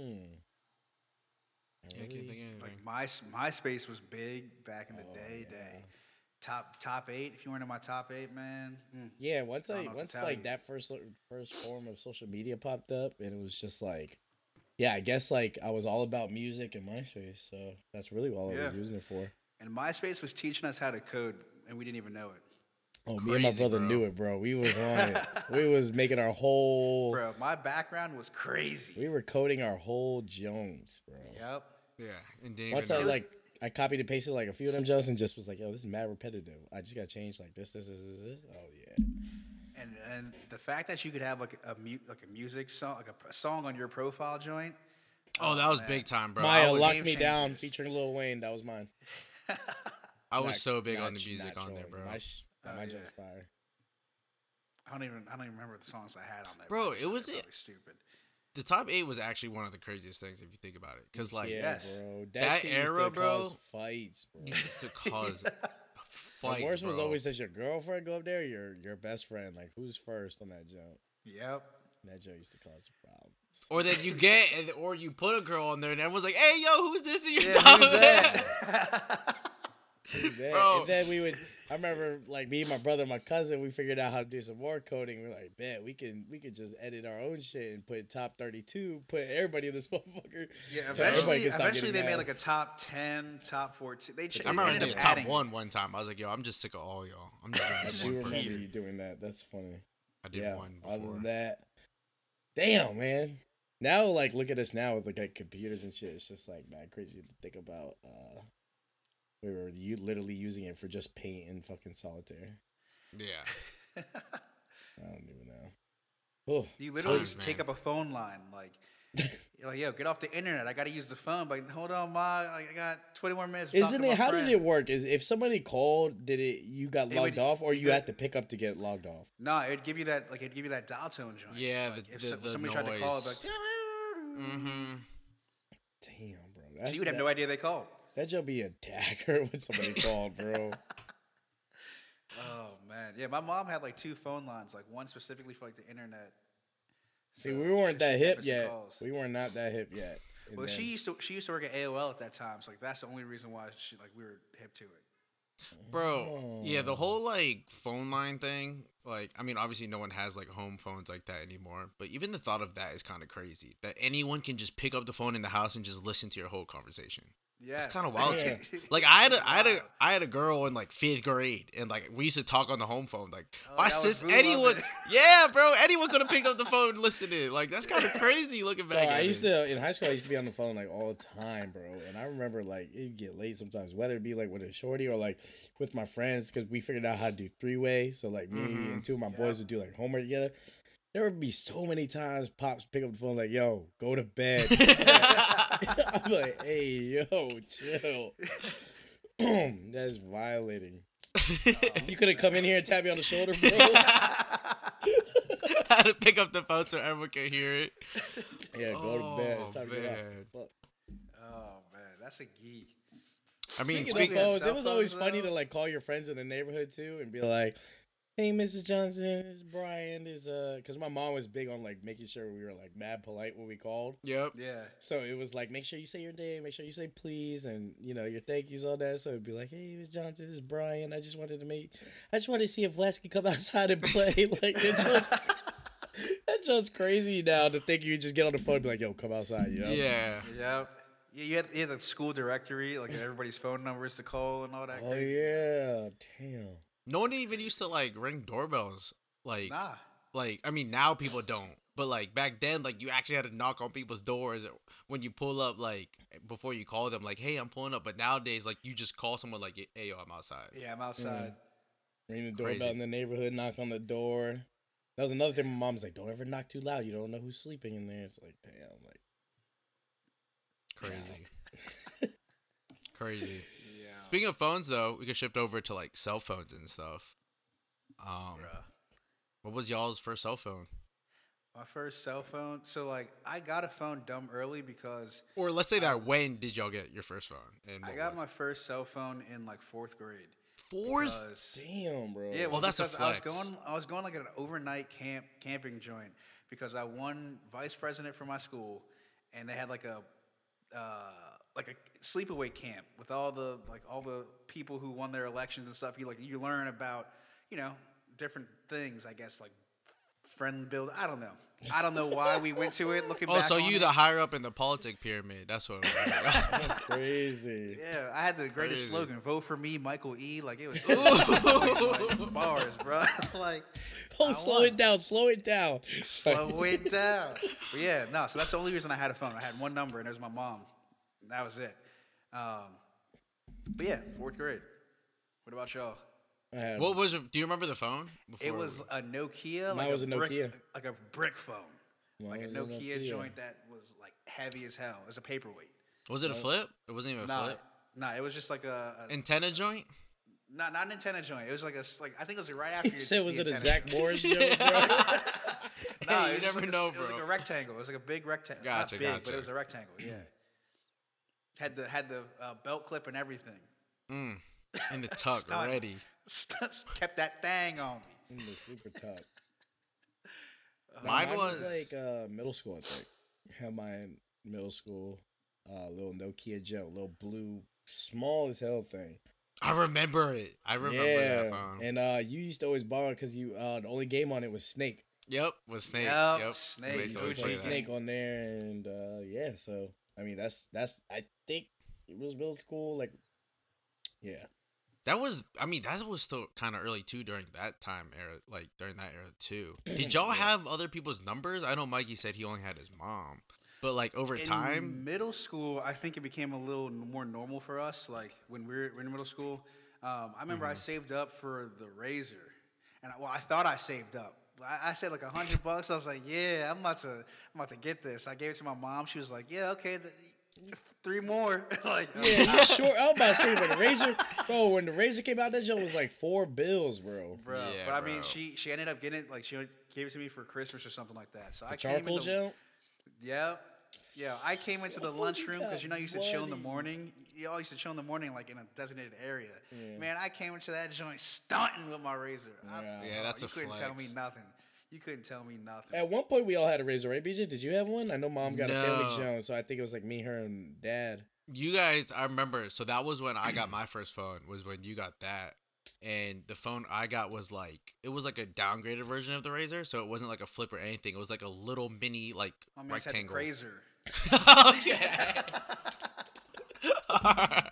I Yeah, I can't really- think of anything. like my MySpace was big back in the Oh, day. yeah. Day top top eight. If you weren't in my top eight, man. mm. Yeah, once I I know what to once like you. that first first form of social media popped up, and it was just like, yeah, I guess like I was all about music and MySpace, so that's really all I was using it for. And MySpace was teaching us how to code, and we didn't even know it. Oh, me and my brother bro. knew it, bro. We was on it. we was making our whole. Bro, my background was crazy. We were coding our whole Jones, bro. Yep. Yeah, and didn't Once I know. like, I copied and pasted like a few of them Jones and just was like, "Yo, this is mad repetitive. I just got to change like this, this, this, this, this." Oh yeah. And and the fact that you could have like a mu- like a music song, like a, a song on your profile joint. oh, that oh, was man. big time, bro. Maya I was, locked Game me down, changers. featuring Lil Wayne. That was mine. I was Not- so big not on the music on there, bro. My, sh- Oh, my yeah. fire. I don't even I don't even remember the songs I had on there. Bro, but it was it- stupid. The top eight was actually one of the craziest things if you think about it, because like yeah, yes. bro. That, That used era, to bro, cause fights, bro. used to cause The fights. worst was always does your girlfriend go up there, or your your best friend. Like who's first on that jump? Yep. That joke used to cause problems. Or then you get, or you put a girl on there, and everyone's like, "Hey, yo, who's this in your Yeah, top?" who's that? Then, Bro. and then we would. I remember like me, my brother, my cousin. We figured out how to do some more coding. We're like, bet we can we could just edit our own shit and put top thirty two. Put everybody in this motherfucker. yeah. so Eventually, can eventually they getting made like a top ten, top fourteen. They, ch- I remember I ended up top adding. one one time. I was like, "Yo, I'm just sick of all y'all. I'm just I do remember person." you doing that. That's funny. I did yeah. one Other before. than that, damn man. Now like look at us now with like, like computers and shit. It's just like mad crazy to think about. uh We were you literally using it for just paint and fucking solitaire. yeah, I don't even know. Oh, You literally Oh, used to take up a phone line, like you're like, yo, get off the internet. I got to use the phone. But hold on, ma, like, I got 20 more minutes. Isn't it? How friend." did it work? Is if somebody called, did it? You got It logged would- off, or you you had to pick up to get logged off? No, it would give you that, like, it'd give you that dial tone joint. Yeah, like, the- if the- so- the somebody tried to call, it'd be like, mm-hmm. Damn, bro. That's, so you'd have that, no idea they called. That joke be a dagger when somebody called, bro. Oh man, yeah. My mom had like two phone lines, like one specifically for like the internet. See, So, we weren't that hip yet. calls. We were not that hip yet. And Well, she used to she used to work at AOL at that time, so like that's the only reason why she like we were hip to it. Bro, yeah, Oh. the whole like phone line thing, like I mean, obviously no one has like home phones like that anymore, but even the thought of that is kind of crazy. That anyone can just pick up the phone in the house and just listen to your whole conversation. yeah It's kind of wild. to me. Like I had a, I had a, Wild. I had a girl in like fifth grade, and like we used to talk on the home phone. Like Oh, my that was sister, anyone, Lovin'. yeah, bro, anyone could have picked up the phone and listened to it. Like that's kind of crazy looking Bro, back. I used it. to in high school. I used to be on the phone like all the time, bro. And I remember like it'd get late sometimes, whether it be like with a shorty or like with my friends, because we figured out how to do three way. So like me Mhm. And two of my mm, boys would do like homework together. There would be so many times pops pick up the phone like, "Yo, go to bed." I'm like, "Hey, yo, chill." That's violating. You could have come in here and tap me on the shoulder, bro. I had to pick up the phone so everyone could hear it. Yeah, go to bed. It's Oh, time to get up. Oh, man. But Oh man, that's a geek. I mean, Speaking speak- of of phones, it was always phones, funny to like call your friends in the neighborhood too and be like, "Hey, Mrs. Johnson, it's Brian." Is uh, because my mom was big on like making sure we were like mad polite when we called. yep. Yeah, So it was like, make sure you say your name, make sure you say please, and you know your thank yous, all that. So it'd be like, "Hey, Miss Johnson, this is Brian. I just wanted to make, I just wanted to see if Wes could come outside and play." like that just, that just crazy now to think you just get on the phone and be like, "Yo, come outside," you know? Yeah. yep. Yeah, you had, you had the school directory, like everybody's phone numbers to call and all that. Oh crazy. yeah, damn. No one even used to like ring doorbells. Like, Nah. like I mean, now people don't. But like back then, like you actually had to knock on people's doors when you pull up, like before you call them, like, "Hey, I'm pulling up." But nowadays, like you just call someone, like, "Hey, yo, I'm outside." Yeah, I'm mm. outside. Ring the doorbell Crazy. in the neighborhood, knock on the door. That was another thing. My mom's like, "Don't ever knock too loud. You don't know who's sleeping in there." It's like, damn, like Crazy. Crazy. Yeah. Speaking of phones, though, we could shift over to like cell phones and stuff. Um, Bruh. what was y'all's first cell phone? My first cell phone. So like, I got a phone dumb early because Or let's say that when did y'all get your first phone? And I got my it? first cell phone in like fourth grade. fourth. Because damn, bro. Yeah, well, that's a because I was going, I was going like an overnight camp camping joint because I won vice president for my school, and they had like a, uh, like a sleepaway camp with all the like all the people who won their elections and stuff. You like you learn about, you know, different things. I guess like friend build. I don't know. I don't know why we went to it. Looking Oh, back so on you it. the higher up in the politic pyramid? That's what. It was. That's crazy. Yeah, I had the greatest Crazy. slogan: "Vote for me, Michael E." Like it was like, bars, bro. like Oh, slow it down, slow it down. slow it down. But yeah, no. So that's the only reason I had a phone. I had one number, and it was my mom. And that was it. Um, but yeah, fourth grade. What about y'all? I had- what was? it- Do you remember the phone? It was a Nokia, Mine like was a, a brick, Nokia. like a brick phone, like a was a Nokia, Nokia. joint that was like heavy as hell. It was a paperweight. Was it a flip? It wasn't even a Nah, flip. nah, it was just like a, a Antenna joint. not not an antenna joint. It was like a like I think it was right after. you said, was it a antenna Zach joint. Morris joke, bro? No, Hey, it you was never like a, know, s- It was like a rectangle. It was like a big rectangle. Gotcha, Not big, but it was a rectangle. Yeah. Had the had the uh, belt clip and everything. Mm. In the tuck, Stunned. ready. Kept that thing on me. In the super tuck. Nah, Mine mine was was- like uh, middle school, I think. Had mine middle school. Uh, little Nokia joke, little blue, small as hell thing. I remember it. I remember that phone. and uh, you used to always borrow it because you uh, the only game on it was Snake. Yep, was Snake. Yep, Yep, Snake. You used used to to play play OG that. Snake on there, and uh, yeah. So I mean, that's that's I think it was middle school. Like, yeah, That was, I mean, that was still kind of early too during that time era, like during that era too. Did y'all have other people's numbers? I know Mikey said he only had his mom, but like over In time, middle school, I think it became a little more normal for us. Like when we were in middle school, um, I remember I Mm-hmm. saved up for the razor, and I, well, I thought I saved up. I, I said like a hundred bucks. I was like, yeah, I'm about to, I'm about to get this. I gave it to my mom. She was like, yeah, okay, three more. like, yeah. You sure? I was about to say when the razor, bro. When the razor came out, that joke was like four bills, bro. bro. Yeah, but I mean, she she ended up getting it. Like she gave it to me for Christmas or something like that. So I The came charcoal in the, gel. Yeah. Yeah, I came into the Oh, lunchroom because you know you used to chill in the morning. You all used to chill in the morning like in a designated area. Man, I came into that joint stunting with my razor. I- Yeah. Yeah, oh, that's you a couldn't tell me nothing. You couldn't tell me nothing. At one point, we all had a razor, right? BJ, did you have one? I know mom got a family No. Jones, so I think it was like me, her, and dad. you guys, I remember. So that was when I got my first phone. Was when you got that, and the phone I got was like it was like a downgraded version of the Razor. So it wasn't like a flip or anything. It was like a little mini like my man's had the rectangle. Okay. Alright.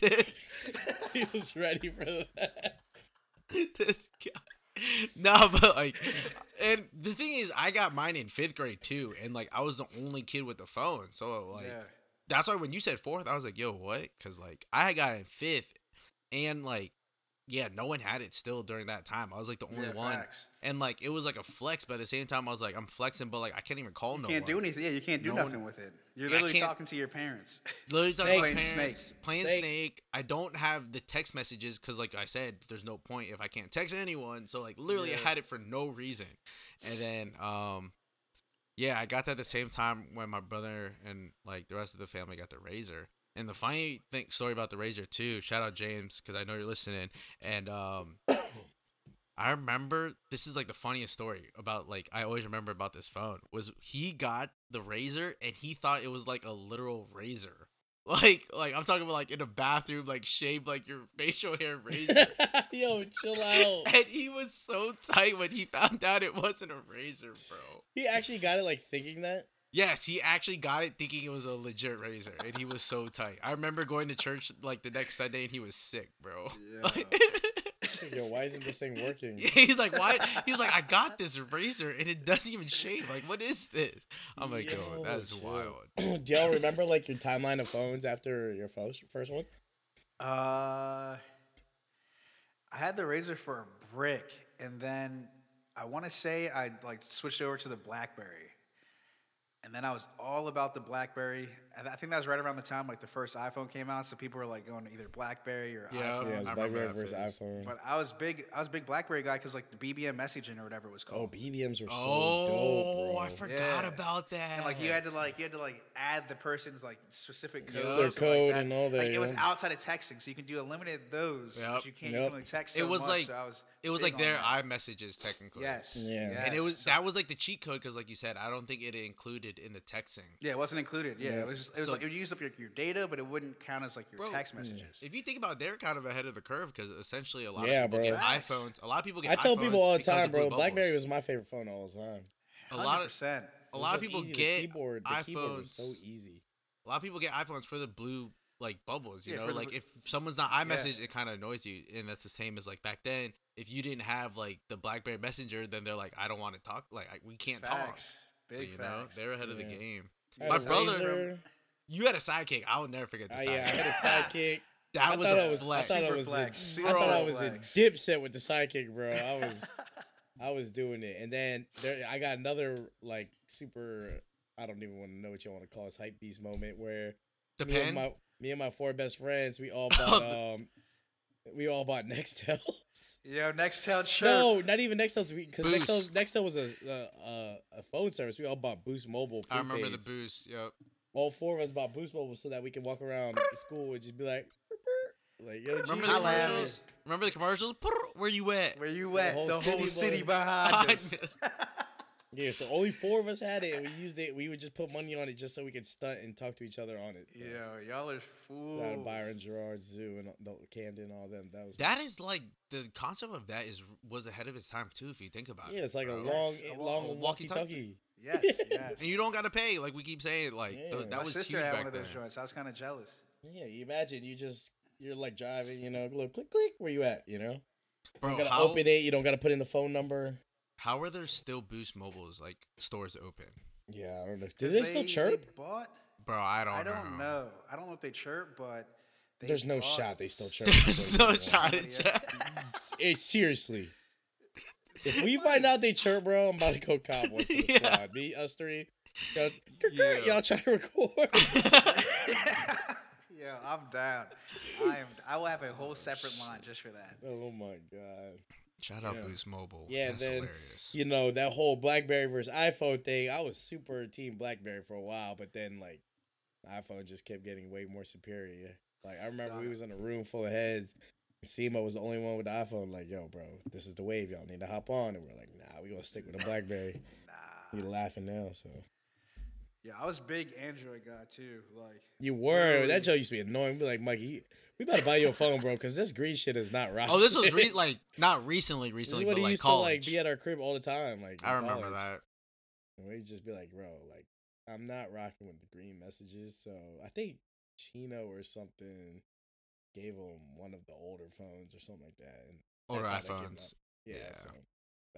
This, he was ready for that. this guy. No, but like, and the thing is, I got mine in fifth grade too, and like I was the only kid with the phone, so like yeah. that's why when you said fourth, I was like, yo, what? Because like I had got in fifth, and like yeah, no one had it still during that time. I was like the only Yeah, one, facts. and like it was like a flex, but at the same time, I was like, I'm flexing, but like I can't even call no one. You no can't one. do anything. Yeah, you can't do No one- nothing with it. You're Yeah, literally talking to your parents. Literally talking Snake. to Playing parents, Snake. Playing Snake. Snake. I don't have the text messages because, like I said, there's no point if I can't text anyone. So, like, literally, I had it for no reason. And then, um, yeah, I got that at the same time when my brother and like the rest of the family got the razor. And the funny thing, story about the razor too. Shout out James because I know you're listening. And um, I remember this is like the funniest story about like I always remember about this phone was he got the razor and he thought it was like a literal razor. Like like I'm talking about like in a bathroom like shaved like your facial hair razor. Yo, chill out. and he was so tight when he found out it wasn't a razor, bro. He actually got it like thinking that. Yes, he actually got it thinking it was a legit razor, and he was so tight. I remember going to church like the next Sunday, and he was sick, bro. Like- It's like, Yo, why isn't this thing working? He's like, why? He's like, I got this razor and it doesn't even shave. Like, what is this? I'm like, yo, Yo, that's wild. Do y'all remember like your timeline of phones after your first first one? Uh, I had the razor for a brick, and then I want to say I like switched over to the BlackBerry, and then I was all about the BlackBerry. And I think that was right around the time like the first iPhone came out, so people were like going to either BlackBerry or Yeah. iPhone. Yeah, it was BlackBerry versus phase. iPhone. But I was big. I was a big BlackBerry guy because like the BBM messaging or whatever it was oh, called. oh. BBMs were so oh, dope, bro. I forgot Yeah. about that. And like you had to like you had to like add the person's like specific Yep. code, Their so, like, code that- and all that, Like, it was outside of texting, so you can do unlimited those. Yep. But you can't Yep. you can only text It was much. like- so I was it was like their iMessages technically. Yes. Yeah. And it was So- that was like the cheat code because, like you said, I don't think it included in the texting. Yeah, it wasn't included. Yeah, Yeah. it was just it was So- like it would use up your, your data, but it wouldn't count as like your Bro, text messages. If you think about, it, they're kind of ahead of the curve because essentially a lot Yeah, of people bro. get Facts. iPhones. A lot of people get. I tell iPhones people all the time, bro. BlackBerry was my favorite phone all the time. a lot of percent. a lot was of people easy. get the keyboard. The keyboard was so easy. A lot of people get iPhones for the blue like bubbles. You Yeah, know, for the like if someone's not iMessage, it kind of annoys you, and that's the same as like back then. If you didn't have like the BlackBerry Messenger, then they're like, I don't want to talk. Like I, we can't Facts. talk. Big so, you know, they're ahead of the game. My brother- Razr. You had a sidekick. I will never forget. The Uh, yeah, I had a sidekick. That I was thought a I was, flex. I thought I was, flex, a, super I thought I was flex. a dipset with the sidekick, bro. I was, I was doing it, and then there, I got another like super. I don't even want to know what you want to call this hype beast moment where the me and my me and my four best friends, we all bought um, we all bought Nextel. Yo, Nextel chirp. no, not even Nextel, because Boost. Nextel Nextel was a, a a a phone service. We all bought Boost Mobile. I remember the boost. Yep. All four of us bought Boost Mobile so that we could walk around the school and just be like, like yo, Remember G, the at commercials? Remember the commercials? Where you at? Where you at? whole The whole, city, city, behind us. Yeah, so only four of us had it, and we used it. We would just put money on it just so we could stunt and talk to each other on it. Yeah, y'all are fools. Shout out to Byron, Gerard, Zoo, and the Camden, all them. That was That is like the concept of that is was ahead of its time too. If you think about yeah. it, yeah, It's like a long, Yes, a long long walkie-talkie. Walkie-talkie. Yes, yes. and you don't gotta pay. Like we keep saying, like th- that My was sister had one of those then. joints. I was kind of jealous. Yeah, you imagine you just you're like driving, you know, little click click. Where you at? You know, you Bro, don't gotta how, open it. You don't gotta put in the phone number. how are there still Boost Mobiles like stores open? Yeah, I don't know. Do 'Cause they, still chirp? They bought. Bro, I don't. I don't know. know. I don't know if they chirp, but they There's no shot they still chirp. There's no shot somebody. It, seriously. If we find out they chirp, bro, I'm about to go cowboy for the Yeah. squad. Me, us three. Y'all, Yeah. y'all try to record. yeah, I'm down. I am. I will have a whole separate line just for that. oh my god. Shout out Yeah. Boost Mobile. Yeah, That's then hilarious. you know that whole BlackBerry versus iPhone thing. I was super team BlackBerry for a while, but then like iPhone just kept getting way more superior. Like I remember we was in a room full of heads. And Simo was the only one with the iPhone. Like, yo, bro, this is the wave. Y'all need to hop on. And we're like, nah, we gonna stick with the BlackBerry. Nah. He laughing now. So Yeah, I was big Android guy too. Like, you were Literally. that joke used to be annoying. Be like, Mikey, we better buy you a phone, bro, because this green shit is not right. Oh, this was re- like not recently, This is recently, what but he like used college. to like be at our crib all the time. Like I remember college. that. And we'd just be like, bro, like, I'm not rocking with the green messages. So I think Chino or something gave him one of the older phones or something like that. And Older that's how they came iPhones. Yeah, Yeah. So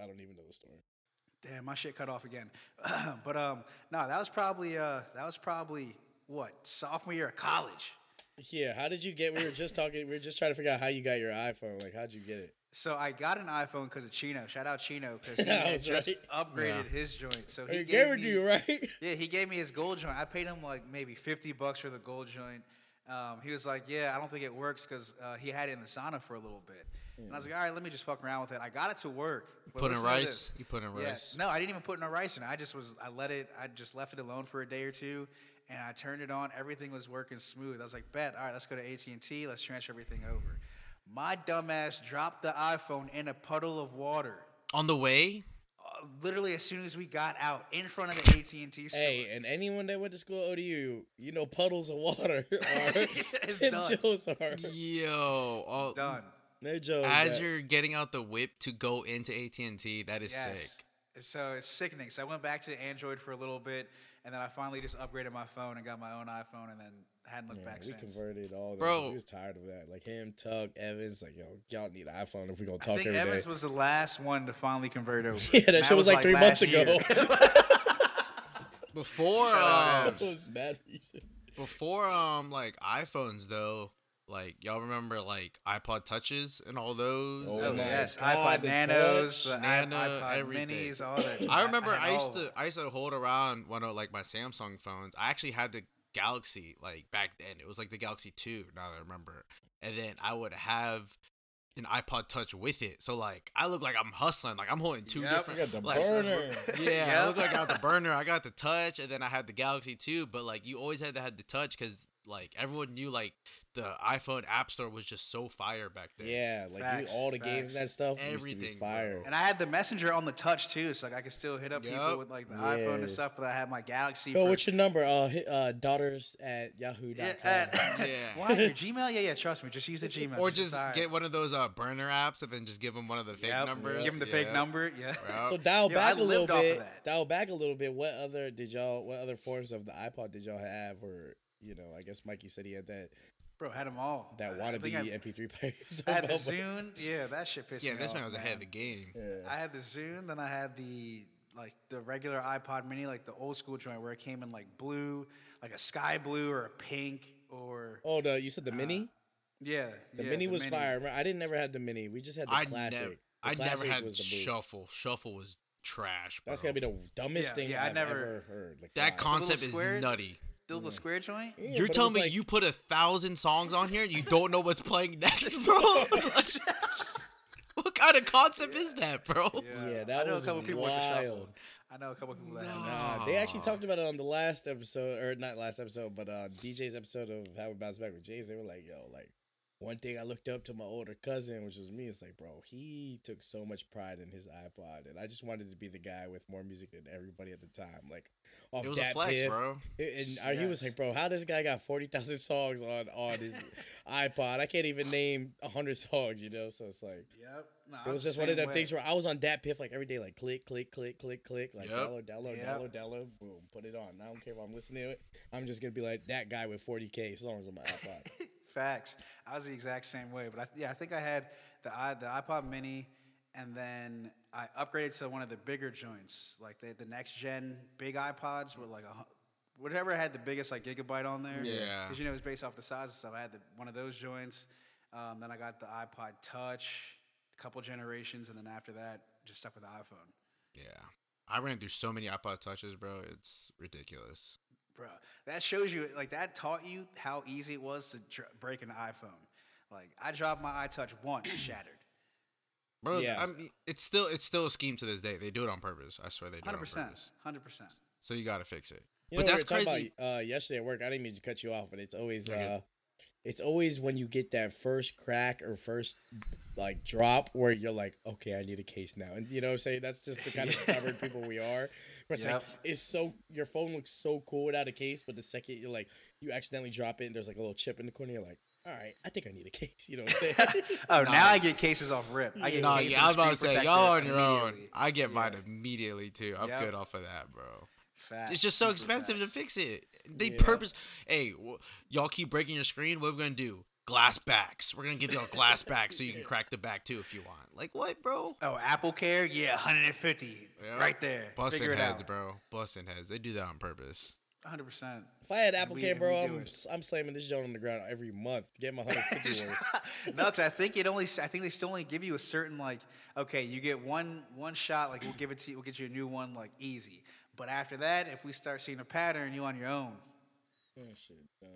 I don't even know the story. damn, my shit cut off again. but um, no, that was probably uh, that was probably what sophomore year of college. Yeah, how did you get? We were just talking. We were just trying to figure out how you got your iPhone. Like, how'd you get it? So I got an iPhone because of Chino. Shout out Chino because he had just right. upgraded Yeah. his joint. So he He gave gave it me, to you, right? Yeah, he gave me his gold joint. I paid him like maybe fifty bucks for the gold joint. Um, he was like, "Yeah, I don't think it works because uh, he had it in the sauna for a little bit." And I was like, "All right, let me just fuck around with it." I got it to work. But Put in rice. You put in Yeah, rice. no, I didn't even put no rice in it. I just was, I let it, I just left it alone for a day or two, and I turned it on. Everything was working smooth. I was like, "Bet, all right, let's go to AT and T. Let's transfer everything over." My dumbass dropped the iPhone in a puddle of water. On the way, literally, as soon as we got out in front of the AT and T store. Hey, and anyone that went to school at ODU, you know puddles of water are It's Tim done. Joes are. yo, all, done. No joke. as that- you're getting out the whip to go into AT and T, that is Yes. sick. So it's sickening. So I went back to Android for a little bit, and then I finally just upgraded my phone and got my own iPhone, and then hadn't looked Yeah, back we since. converted all of Bro. Bro. We was tired of that. Like him, Tug, Evans, like, yo, y'all need an iPhone if we gonna talk. I talk think every day. Evans was the last one to finally convert over. Yeah, that And shit was like three months year. ago. Before um, that was mad recent. before um like iPhones though, like y'all remember like iPod touches and all those. Oh Oh, my yes, iPod the Nanos, touch. the i- Nano, iPod everything. Minis, all that. I remember had I, used to. I used to hold around one of like my Samsung phones. I actually had the Galaxy like back then. It was like the Galaxy Two. Now that I remember, and then I would have an iPod Touch with it. So like I look like I'm hustling. Like I'm holding two Yep. You different. got the like, burner. Yeah, I look like I got the burner. I got the touch, and then I had the Galaxy 2. But like you always had to have the touch because like everyone knew like the iPhone App Store was just so fire back then. Yeah, like Facts, you, all the games and that stuff used to be Everything, bro. fire. And I had the messenger on the touch too, so like I could still hit up people with like the iPhone and stuff. But I had my Galaxy. Yo, for, what's your number? Uh, hit, uh, daughters at yahoo.com. yeah, at- Yeah. Why your Gmail? Yeah, yeah. Trust me, just use the Gmail. Or It's just alright. get one of those uh burner apps and then just give them one of the fake Yep, numbers. Give them the fake number. Yeah. Yep. So dial Yo, back a little lived off of bit. that. Dial back a little bit. What other did y'all? What other forms of the iPod did y'all have? Or you know, I guess Mikey said he had that Bro, had them all. that I- I wannabe I, MP3 player. So I had the Zune. Yeah, that shit pissed yeah, me off. Yeah, this man was ahead of the game. Yeah. I had the Zune, then I had the like the regular iPod Mini, like the old school joint where it came in like blue, like a sky blue or a pink or Oh, the you said the uh, mini. yeah. The yeah, mini was fire. I didn't never had the mini. We just had the I classic. never, The I never had was the blue. shuffle. Shuffle was trash. Bro. That's gotta be the dumbest Yeah, thing yeah, I I've never- ever heard. Like, that why? concept is nutty. The little square joint. Yeah, You're telling me like- you put a thousand songs on here and you don't know what's playing next, bro? what kind of concept is that, bro? Yeah, I that know was a couple people with the shuffle. wild. I know a couple people that have Nah. Uh, they actually talked about it on the last episode, or not last episode, but uh, DJ's episode of How We Bounce Back with James. They were like, "Yo, like one thing I looked up to my older cousin, which was me. It's like, bro, he took so much pride in his iPod, and I just wanted to be the guy with more music than everybody at the time. Like, off It was a that flex, piff. bro. And uh, he was like, bro, how this guy got forty thousand songs on on his iPod? I can't even name hundred songs, you know. So it's like. Yep. Nah, It was just one of same them way. things where I was on that piff like every day, like click, click, click, click, click, like Yep. download, download, Yep. download, download, boom, put it on. I don't care if I'm listening to it. I'm just gonna be like that guy with 40k songs on my iPod. Facts. I was the exact same way, but I, yeah, I think I had the the iPod Mini, and then I upgraded to one of the bigger joints, like the the next gen big iPods with like a whatever had the biggest like gigabyte on there. Yeah. because you know it was based off the size and stuff. I had the, one of those joints. Um, then I got the iPod Touch, a couple generations, and then after that, just stuck with the iPhone. Yeah. I ran through so many iPod touches, bro. It's ridiculous. Bro, that shows you like that taught you how easy it was to dr- break an iPhone. Like I dropped my iTouch once, shattered. Bro, Yeah. I mean, it's still it's still a scheme to this day. They do it on purpose. I swear they do Hundred it on percent, purpose. hundred percent. So you gotta fix it. You but know, that's we were talking crazy. about uh, yesterday at work. I didn't mean to cut you off, but it's always uh, it's always when you get that first crack or first like drop where you're like, okay, I need a case now, and you know what I'm saying? That's just the kind of stubborn people we are. Where it's like it's so your phone looks so cool without a case, but the second you're like you accidentally drop it and there's like a little chip in the corner, you're like, all right, I think I need a case. You know what I'm saying? Oh, now I get cases off rip. I get No, case yeah, I was about to say y'all on your own. I get mine Yeah. immediately too. I'm Yep. good off of that, bro. Facts, It's just so expensive facts. to fix it. They Yeah. purpose. Hey, w- y'all keep breaking your screen. What are we gonna do? Glass backs. We're gonna give you a glass back so you can crack the back too if you want. Like what, bro? Oh, Apple Care, yeah, 150, Yep. right there. Busting Figure it heads, out. bro. Busting heads. They do that on purpose. 100. percent if I had Apple Care, bro, I'm. I'm slamming this joint on the ground every month to get my 150 worth. no, because I think it only. I think they still only give you a certain like. Okay, you get one one shot. Like we'll give it to you. We'll get you a new one like easy. But after that, if we start seeing a pattern, you on your own. Oh, shit, no.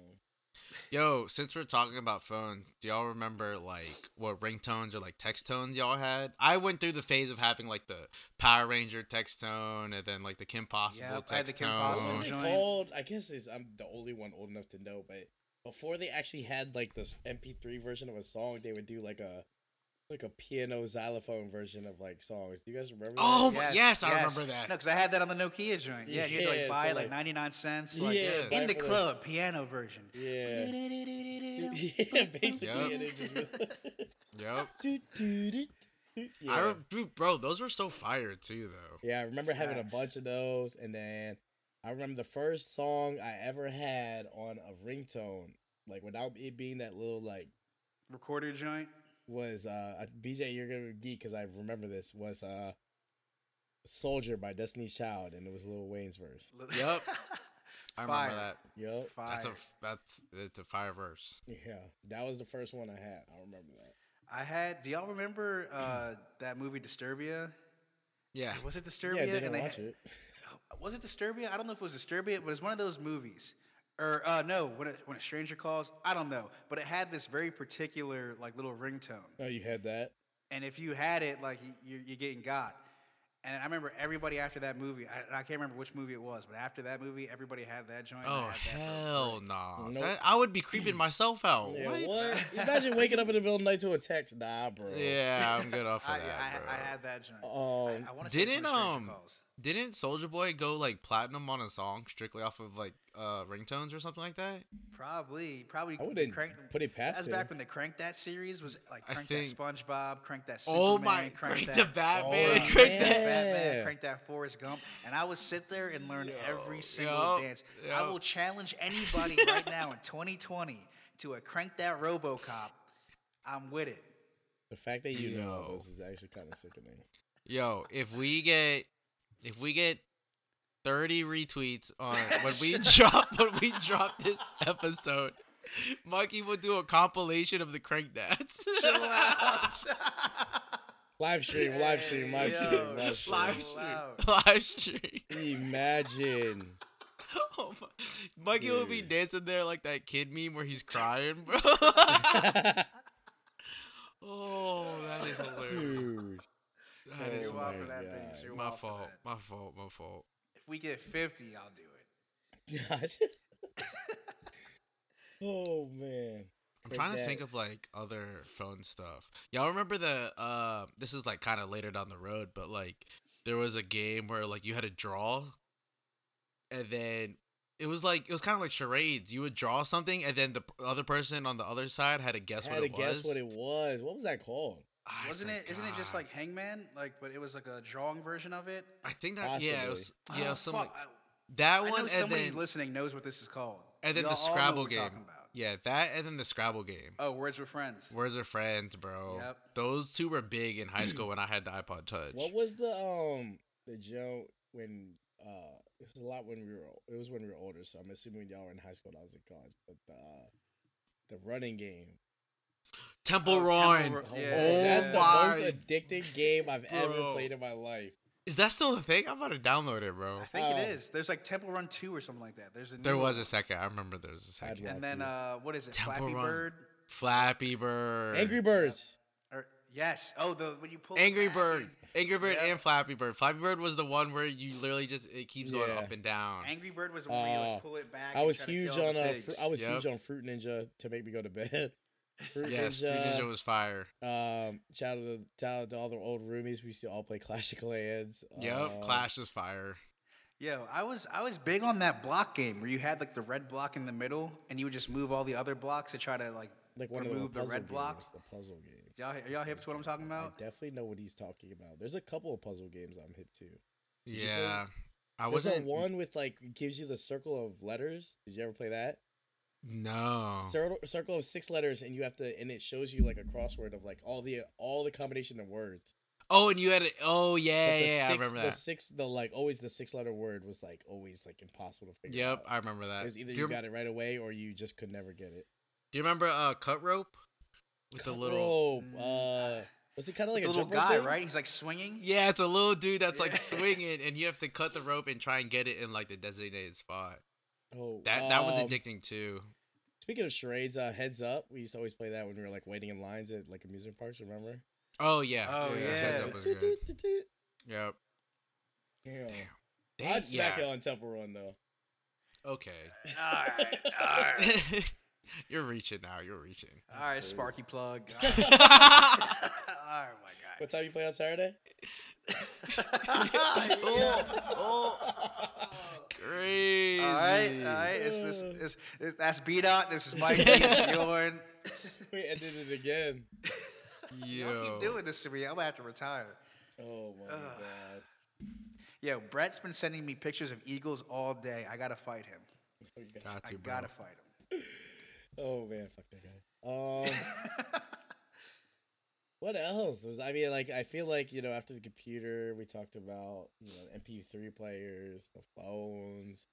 Yo, since we're talking about phones, do y'all remember like what ringtones or like text tones y'all had? I went through the phase of having like the Power Ranger text tone and then like the Kim Possible Yep, text I had the Kim tone. What Possible was it called? I guess it's, I'm the only one old enough to know, but before they actually had like this MP3 version of a song, they would do like a like a piano xylophone version of like songs. Do you guys remember? Oh that? my- yes, I remember that. No, because I had that on the Nokia joint. Yeah, you had to like buy so, it like like- 99 cents. Like, Yeah, in the for the- club, piano version. yeah, yeah, basically, Yup. and it just Yep. do. yeah. I re- dude, bro, those were so fire too, though. Yeah, I remember having a Facts. bunch of those, and then I remember the first song I ever had on a ringtone, like without it being that little like Recorder joint. Was uh BJ. You're gonna be geek because I remember this was uh Soldier by Destiny's Child, and it was Lil Wayne's verse. Yep. I remember Fire. that. Yep. Fire. That's a that's it's a fire verse. Yeah, that was the first one I had. I remember that. I had. Do y'all remember uh, that movie Disturbia? Yeah. Was it Yeah, Disturbia? I didn't and they watch had- it. Was it Disturbia? I don't know if it was Disturbia, but it's one of those movies. Or uh, no, when a, when a stranger calls, I don't know, but it had this very particular like little ringtone, Oh, you had that. and if you had it, like you're, you're getting got. And I remember everybody after that movie. I, I can't remember which movie it was, but after that movie, everybody had that joint. Oh had that for a hell break. nah! Nope. That- I would be creeping myself out. Yeah, what? what? Imagine waking up in the middle of the night to a text. Nah, bro. Yeah, I'm good off of I, that, I, bro. I had that joint. Um, I, I want to say it's didn't, Stranger um, Calls. Didn't Soulja Boy go like platinum on a song strictly off of like uh ringtones or something like that? Probably, probably. I wouldn't crank, put it past That's him. back when the Crank That series was like I Crank think- That SpongeBob, Crank That Superman, oh my! Crank Crank That the Batman! Oh, crank Crank that- that Batman, Crank That Forrest Gump, and I would sit there and learn every single yup, dance. I will challenge anybody right now in 2020 to a Crank That RoboCop. I'm with it. the fact that you know this is actually kind of sickening. Yo, if we get if we get 30 retweets on when we drop when we drop this episode, Mikey will do a compilation of the crank dance. Chill out. Live stream, live stream, live Yo, stream, live stream. live stream. Live stream. Imagine. Oh my. Mikey will be dancing there like that kid meme where he's crying, bro. oh, that is hilarious. Dude. That is You're wild for that, God. Binks. You're my wild for that. My fault. My fault. If we get 50, I'll do it. Gosh. oh man. I'm Crank trying to think of like other phone stuff. Y'all remember the uh this is like kind of later down the road, but like there was a game where like you had to draw and then it was like it was kind of like charades. You would draw something and then the other person on the other side had to guess I what had to it guess what it was. What was that called? I Wasn't it? Isn't it just like Hangman? Like, but it was like a drawing version of it. I think that yeah, it was yeah, Oh, some fuck, like, that I one know and somebody then listening knows what this is called. and then Y'all the all know what Scrabble we're game. talking about. Yeah, that and then the Scrabble game. Oh, Words with Friends. Where's our friends, bro? Yep. Those two were big in high school when I had the iPod Touch. What was the um the joke when uh it was a lot when we were it was when we were older, so I'm assuming y'all were in high school and I was in college. But the uh, the running game. Temple Oh, Run. Temple Run, Oh, yeah. bro, that's the most addicting game I've ever played in my life. Is that still a thing? I'm about to download it, bro. I think Oh. it is. There's like Temple Run 2 or something like that. There's a new There was one. a second. I remember there was a I'd second. rock And then uh, what is it? Temple Flappy Run. Bird. Flappy Bird. Angry Birds. Or yes. Oh, the when you pull. Angry back Bird. Angry Bird Yep. and Flappy Bird. Flappy Bird was the one where you literally just it keeps going up and down. Angry Bird was the one where you Uh, like pull it back. I and was try to huge kill on the uh, fr- I was Yep. huge on Fruit Ninja to make me go to bed. Fruit yes, Fruit Ninja. Ninja was fire. Um, shout out to, shout out to all the old roomies. We used to all play Clash of Clans. Yep, Uh, Clash is fire. Yo, I was I was big on that block game where you had like the red block in the middle, and you would just move all the other blocks to try to like Like one remove of the, the red games, blocks. The puzzle game. Y'all, are y'all hip to what I'm talking I about? definitely know what he's talking about. There's a couple of puzzle games I'm hip to. you play- Yeah. I There's wasn't one with like gives you the circle of letters. Did you ever play that? No. Circle, circle of six letters, and you have to, and it shows you like a crossword of like all the all the combination of words. Oh, and you had it. Oh yeah, But the yeah, I six, remember the that. six, the like always the six letter word was like always like impossible to figure Yep, out. I remember that. It was either you you, got it right away or you just could never get it. do you remember uh, cut rope with the little? rope. Uh, was it kind of like the a little guy, thing? right? He's like swinging. Yeah, it's a little dude that's like swinging, and you have to cut the rope and try and get it in like the designated spot. Oh, That that one's um, addicting too. Speaking of charades, uh, heads up. We used to always play that when we were like waiting in lines at like amusement parks. Remember? Oh yeah. Oh, Heads yeah. Up was good. Yep. Damn. Damn. I'd smack yeah. it on Temple Run though. Okay. right, all right, You're reaching now. You're reaching. all right. Sparky plug. All right, Crazy. all right my What time you play on Saturday? guy. oh, Crazy. All right, all right. It's this, it's, it's, that's beat out. This is Mike and Bjorn. we ended it again. Yo. Y'all keep doing this to me. I'm gonna have to retire. Oh my god. Yo, Brett's been sending me pictures of eagles all day. I gotta fight him. Oh, you got- Got I to, gotta fight him. Oh man, fuck that guy. Um, what else was? I mean, like I feel like you know after the computer, we talked about you know MP3 players, the phones.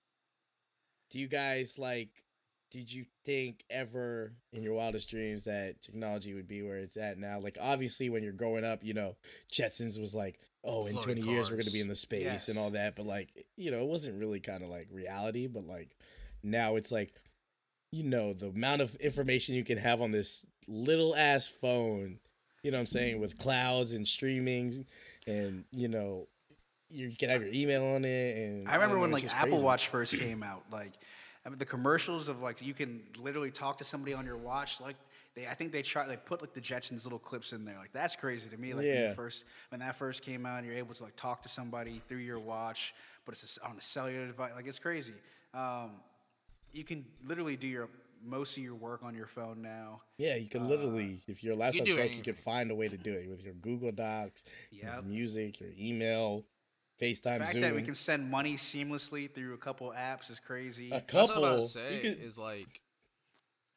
Do you guys like? Did you think ever in your wildest dreams that technology would be where it's at now? Like obviously, when you're growing up, you know Jetsons was like, oh, in Floating 20 years we're gonna be in the space and all that. But like, you know, it wasn't really kind of like reality. But like now, it's like you know the amount of information you can have on this little ass phone you know what i'm saying with clouds and streaming and you know you can have your email on it. And I remember don't when like Apple crazy. Watch first came out. Like, I mean, the commercials of like you can literally talk to somebody on your watch. Like, they I think they try they put like the Jetsons little clips in there. Like that's crazy to me. Like when Yeah. you first when that first came out, and you're able to like talk to somebody through your watch, but it's on a cellular device. Like it's crazy. Um, you can literally do your most of your work on your phone now. Yeah, you can uh, literally, if your laptop's do broke, you can find a way to do it with your Google Docs, your music, your email, FaceTime, The fact Zoom. that we can send money seamlessly through a couple apps is crazy. a That's what I'm couple. about to say you could, is like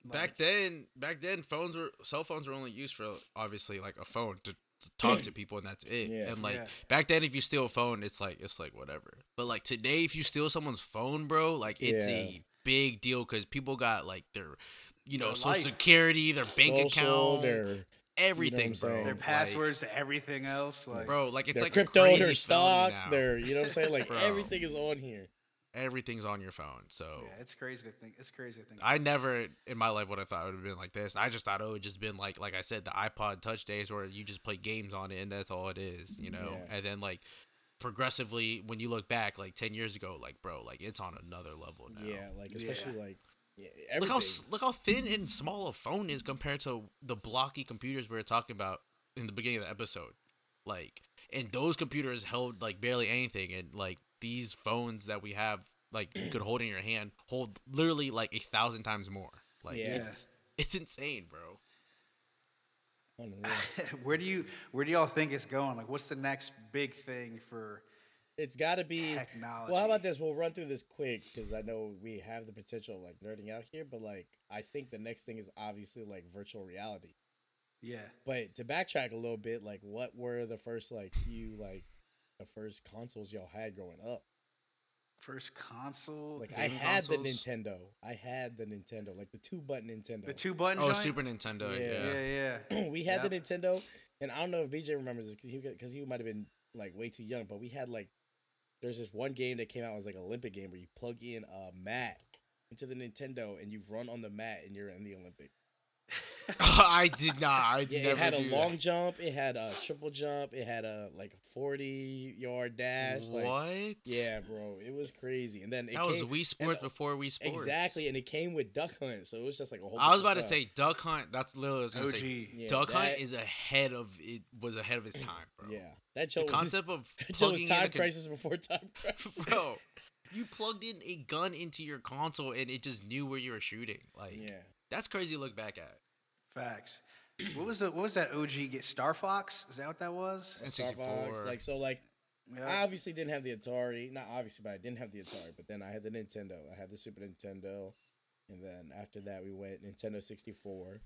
Like- back then back then phones were cell phones were only used for obviously like a phone to, to talk to people and that's it Yeah. and like Yeah. back then if you steal a phone it's like it's like whatever but like today if you steal someone's phone bro like it's Yeah. a big deal because people got like their you know Their social life. security their bank social, account their everything saying? bro their passwords to everything else. Like, bro like it's their like crypto, crazy their stocks, now. their you know what I'm saying? Like everything is on here. everything's on your phone so yeah, it's crazy to think. It's crazy to think. I never in my life would have thought it would have been like this. I just thought oh, it would just been like like I said, the iPod Touch days where you just play games on it and that's all it is, you know. Yeah. And then like progressively, when you look back, like ten years ago, like bro, like it's on another level now. Yeah, like Yeah. especially like yeah, Look how look how thin and small a phone is compared to the blocky computers we were talking about in the beginning of the episode. Like, and those computers held like barely anything, and like these phones that we have, like you could hold in your hand, hold literally like a thousand times more. Like, Yeah. yeah. it's, it's insane, bro. Where do you where do y'all think it's going? Like, what's the next big thing for? It's got to be Technology. Well, how about this? We'll run through this quick because I know we have the potential of like nerding out here, but like I think the next thing is obviously like virtual reality. Yeah, But to backtrack a little bit, like what were the first like few like the first consoles y'all had growing up? First console. Like I Gaming had the? Nintendo. I had the Nintendo, like the two button Nintendo. the two button Oh, joint. Super Nintendo. Yeah. Yeah. Yeah, yeah. we had the Nintendo, and I don't know if BJ remembers this because he, might have been like way too young, but we had like there's this one game that came out it was like an Olympic game where you plug in a mat into the Nintendo and you run on the mat and you're in the Olympic. I did not. I Yeah, never it had a long that. jump, it had a triple jump, it had a like a forty yard dash. Like, What? yeah, bro, it was crazy. And then it That was came, Wii and- Sports before Wii Sports. Exactly, and it came with Duck Hunt, so it was just like a whole. I was about of to stuff. say Duck Hunt. That's literally what I was gonna OG. say. Yeah, Duck Hunt is ahead of it. Was ahead of its time, bro. Yeah, that The show was concept of that show was plugging in a time con- crisis before time crisis. bro. You plugged in a gun into your console and it just knew where you were shooting. Like, Yeah. that's crazy to look back at. Facts. what was the what was that OG get Star Fox? Is that what that was? Star Fox. Like so like yeah. I obviously didn't have the Atari. Not obviously, but I didn't have the Atari. But then I had the Nintendo. I had the Super Nintendo. And then after that, we went Nintendo 64.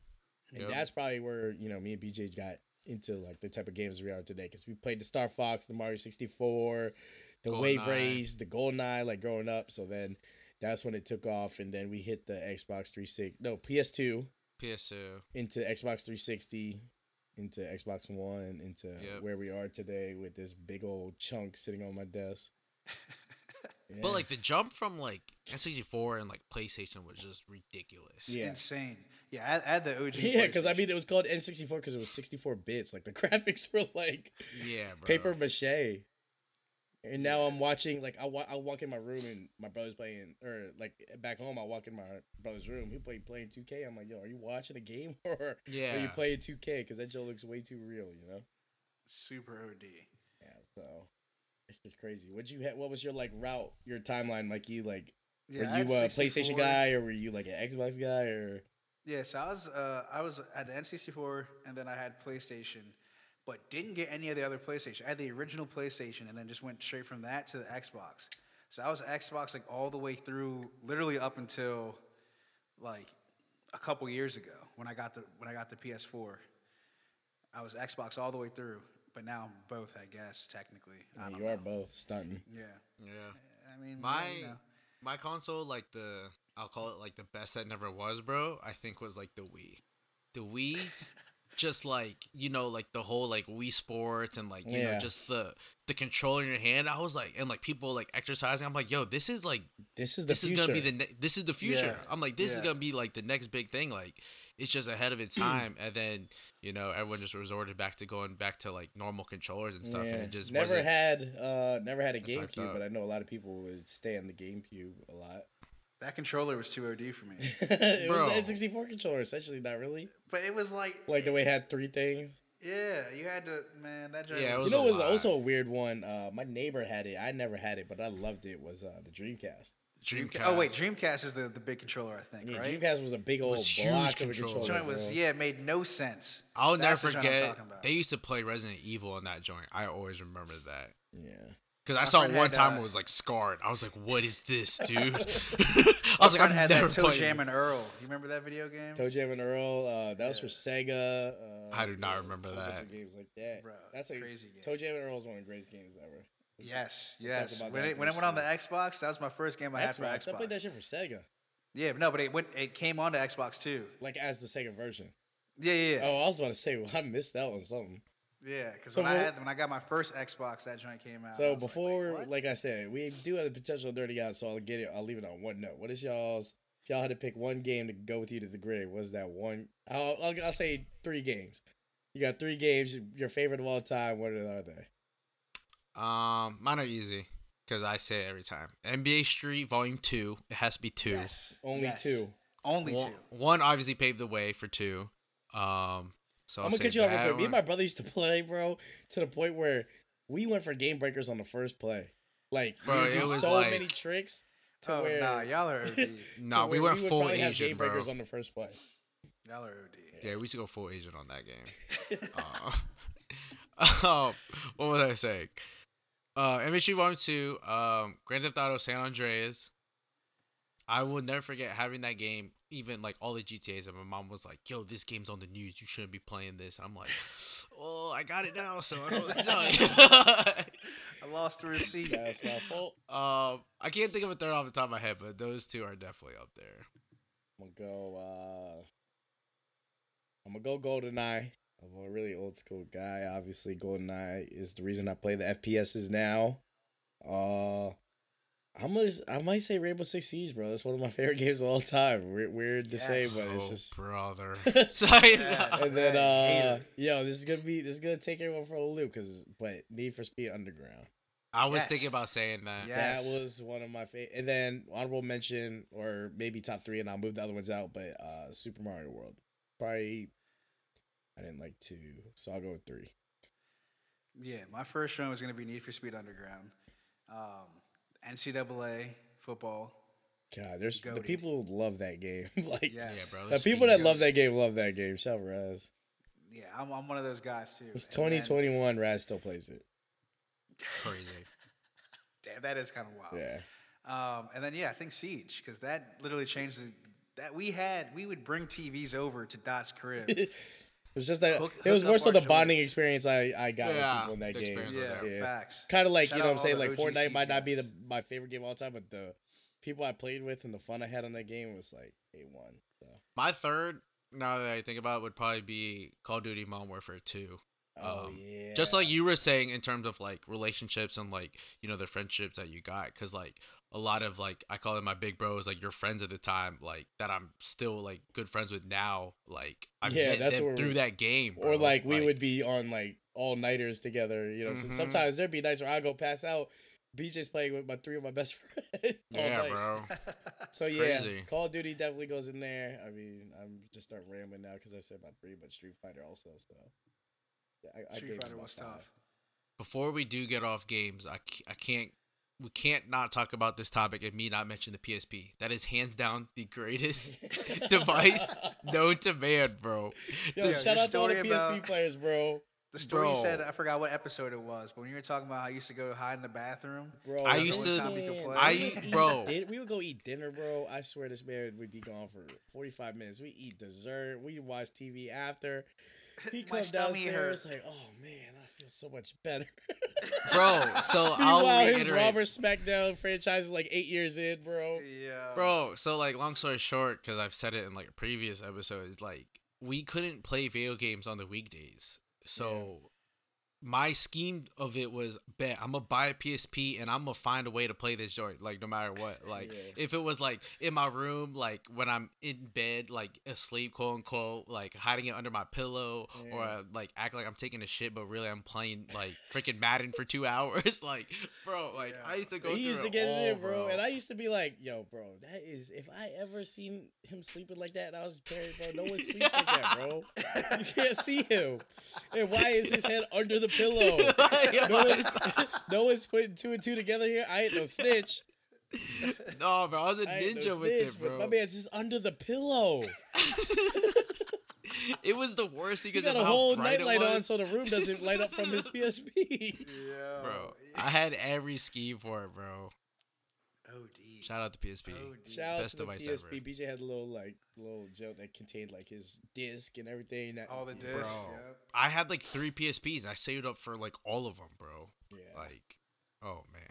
And yep. that's probably where, you know, me and BJ got into like the type of games we are today. Because we played the Star Fox, the Mario 64, the Golden Wave Race, the GoldenEye, like growing up. So then that's when it took off. And then we hit the Xbox 360, no, PS2. PS2 into Xbox 360, into Xbox One, into yep. where we are today with this big old chunk sitting on my desk. yeah. But like the jump from like N64 and like PlayStation was just ridiculous. Yeah. Insane. Yeah, add the OG. Yeah, because I mean it was called N64 because it was 64 bits. Like the graphics were like yeah, bro. paper mache. And now I'm watching, like, I, wa- I walk in my room and my brother's playing, or like back home, I walk in my brother's room. He play playing 2K. I'm like, yo, are you watching a game or yeah. are you playing 2K? Because that show looks way too real, you know? super OD. Yeah, so it's just crazy. What you had? What was your like route, your timeline, like you like? Yeah, were you a PlayStation guy or were you like an Xbox guy or? Yeah, so I was uh, I was at the N64 and then I had PlayStation, but didn't get any of the other PlayStation. I had the original PlayStation and then just went straight from that to the Xbox. So I was Xbox like all the way through, literally up until like a couple years ago when I got the when I got the PS4. I was Xbox all the way through, but now I'm both, I guess technically. I Yeah, don't you are both stunting. Yeah, Yeah. I mean, My you know. my console, like the I'll call it like the best that never was, bro. I think was like the Wii. The Wii just like you know like the whole like Wii Sports and like you Yeah. know just the the controller in your hand. I was like, and like people like exercising. I'm like, yo, this is like This is the this future. is gonna be the ne- this is the future. Yeah. I'm like, this Yeah. is gonna be like the next big thing. Like it's just ahead of its time. and then you know everyone just resorted back to going back to like normal controllers and stuff, and it just never had uh never had a GameCube, but I know a lot of people would stay on the GameCube a lot. That controller was too OD for me. it Bro. was the N64 controller, essentially, not really. but it was like, Like the way it had three things. yeah, you had to, man, that joint Yeah, was You know, it was lot. also a weird one. Uh, my neighbor had it. I never had it, but I loved it. Was uh, the Dreamcast? Dreamcast. Oh, wait, Dreamcast is the, the big controller, I think, Yeah, right? Dreamcast was a big old was huge block of a controller. controller. joint was, yeah, it made no sense. I'll That's never the joint I'm forget. about. They used to play Resident Evil on that joint. I always remember that. Yeah. Cause I My saw it one had, time uh, it was like scarred. I was like, "What is this, dude?" I was like, "I've had never that Toe. Jam and Earl. You remember that video game? Toe Jam and Earl. Uh, that was for Sega. Uh, I do not yeah, remember a bunch that. of games like that. Bro, That's a crazy game. Toe Jam and Earl is one of the greatest games ever. Yes, talk yes. about When that it, when it went on the Xbox, that was my first game I had for Xbox. I played that shit for Sega, Yeah, but no, but it went, it came onto Xbox too. like as the Sega version. Yeah, yeah, yeah. Oh, I was about to say, well, I missed out on something. Yeah, because So when I had when I got my first Xbox, that joint came out. So was like, before, like. I said, we do have the potential dirty out, so I'll get it. I'll leave it on one note. What is y'all's? If y'all had to pick one game to go with you to the grave, was that one? I'll, I'll, I'll say three games. You got three games. Your favorite of all time. What are they? Um, mine are easy because I say it every time. NBA Street Volume Two. It has to be two. yes, Only yes. two. only One, two. one obviously paved the way for two. Um, so I'm gonna say cut you off real that quick. Me and my brother used to play, bro, to the point where we went for game breakers on the first play. Like, Bro, we would do so like- many tricks. To Oh where, nah, y'all are OD. Nah, we where went would full probably have Asian, game bro. breakers on the first play. y'all are OD. Yeah, we used to go full Asian on that game. uh, um, what was I saying? Uh, MHU Volume 2, um, Grand Theft Auto San Andreas. I will never forget having that game, even like all the GTAs. And my mom was like, yo, this game's on the news. You shouldn't be playing this. And I'm like, oh, I got it now, so I know it's done. I lost the receipt. That's my fault. um, I can't think of a third off the top of my head, but those two are definitely up there. I'm gonna go. uh I'm gonna go GoldenEye. I'm a really old school guy. Obviously, GoldenEye is the reason I play the FPSs now. Uh, I'm gonna, I might say Rainbow Six Siege, bro. That's one of my favorite games of all time. Weird, weird to say, but it's oh, just. brother. Sorry. Yes. And then, uh, yo, this is gonna be this is gonna take everyone for a loop, cause but Need for Speed Underground. I was Yes. thinking about saying that. Yeah. That was one of my favorite. And then honorable mention, or maybe top three, and I'll move the other ones out. But uh Super Mario World, probably. I didn't like two, so I'll go with three. Yeah, my first one was gonna be Need for Speed Underground, um, NCAA football. God, there's the people who love that game. like Yes. Yeah, bro. the people that fiends. love that game love that game. Shout Raz. Yeah, I'm, I'm one of those guys too. It's 2021. Raz still plays it. Crazy. Damn, that is kind of wild. Yeah. Um, and then yeah, I think Siege because that literally changed the, that we had. We would bring TVs over to Dot's crib. It was just that Hook- it was more so the bonding joints. experience I I got Yeah, with people in that game. experience yeah, facts. Kind of like Shout you know what I'm saying like OG Fortnite might not be the my favorite game of all time, but the people I played with and the fun I had on that game was like a one. So. My third, now that I think about it, would probably be Call of Duty Modern Warfare 2. Oh Um, yeah. Just like you were saying in terms of like relationships and like, you know, the friendships that you got. Cause like a lot of like, I call it my big bros, like your friends at the time, like that I'm still like good friends with now. Like, I Yeah, met that's them through that game. or like we would be on like all nighters together. You know, so Mhm. sometimes there'd be nights where I go pass out. BJ's playing with my three of my best friends. all Yeah, night. bro. So yeah, Crazy. Call of Duty definitely goes in there. I mean, I'm just start rambling now because I said about three, but Street Fighter also. So yeah, I, I Street gave Fighter was five. tough. Before we do get off games, I, I can't, we can't not talk about this topic and me not mention the PSP. That is hands down the greatest device known to man, bro. Yo, Yeah, shout out to all the PSP about- players, bro. The story you said, I forgot what episode it was, but when you were talking about how I used to go hide in the bathroom. Bro, I used to- one time could man. play. I- We would eat bro. we would go eat dinner, bro. I swear this man would be gone for 45 minutes. We eat dessert. We watch TV after. He My comes stomach downstairs hurt. like, oh man, I feel so much better. Bro, so I'll Meanwhile, his reiterate. Robert SmackDown franchise is like eight years in, bro. Yeah. Bro, so like long story short, because I've said it in like a previous episode, is like we couldn't play video games on the weekdays. So my scheme of it was bet I'm gonna buy a PSP and I'm gonna find a way to play this joint like no matter what. Like Yeah. if it was like in my room, like when I'm in bed, like asleep, quote unquote, like hiding it under my pillow or uh, like act like I'm taking a shit, but really I'm playing like freaking Madden for two hours. like, bro, like Yeah. I used to go. he used to get all, it in, bro. And I used to be like, yo, bro, that is if I ever seen him sleeping like that and I was parent, bro, no one sleeps like that, bro. You can't see him. And why is his head under the pillow? Yeah, No one's, no one's putting two and two together here. I ain't no snitch. no, bro, I was a I ninja no with snitch, it, but bro. my man's just under the pillow. it was the worst He got of a how whole bright it nightlight on so the room doesn't light up from his PSP. Yeah. bro. I had every scheme for it, bro. OD. Shout out to PSP. OD. Shout out Best to the device PSP. ever. BJ had a little like little joke that contained like his disc and everything. That All the Bro, discs. Yep. I had like three PSPs. I saved up for like all of them, bro. Yeah, Like, oh man,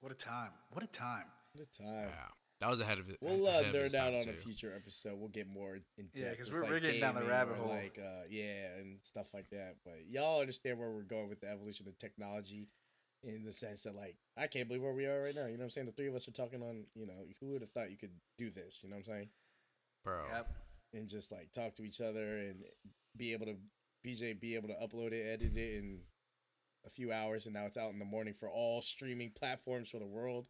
What a time. What a time. what a time. yeah, that was ahead of it. We'll uh, ahead nerd out time, on a future episode. We'll get more in depth. Yeah, depth 'cause with, we're- we're getting down the rabbit hole. like uh, yeah, and stuff like that. But y'all understand where we're going with the evolution of technology, in the sense that like I can't believe where we are right now. You know what I'm saying? The three of us are talking on. You know, who would have thought you could do this? You know what I'm saying? bro. Yep. And just like talk to each other and be able to BJ be able to upload it, edit it in a few hours, and now it's out in the morning for all streaming platforms for the world.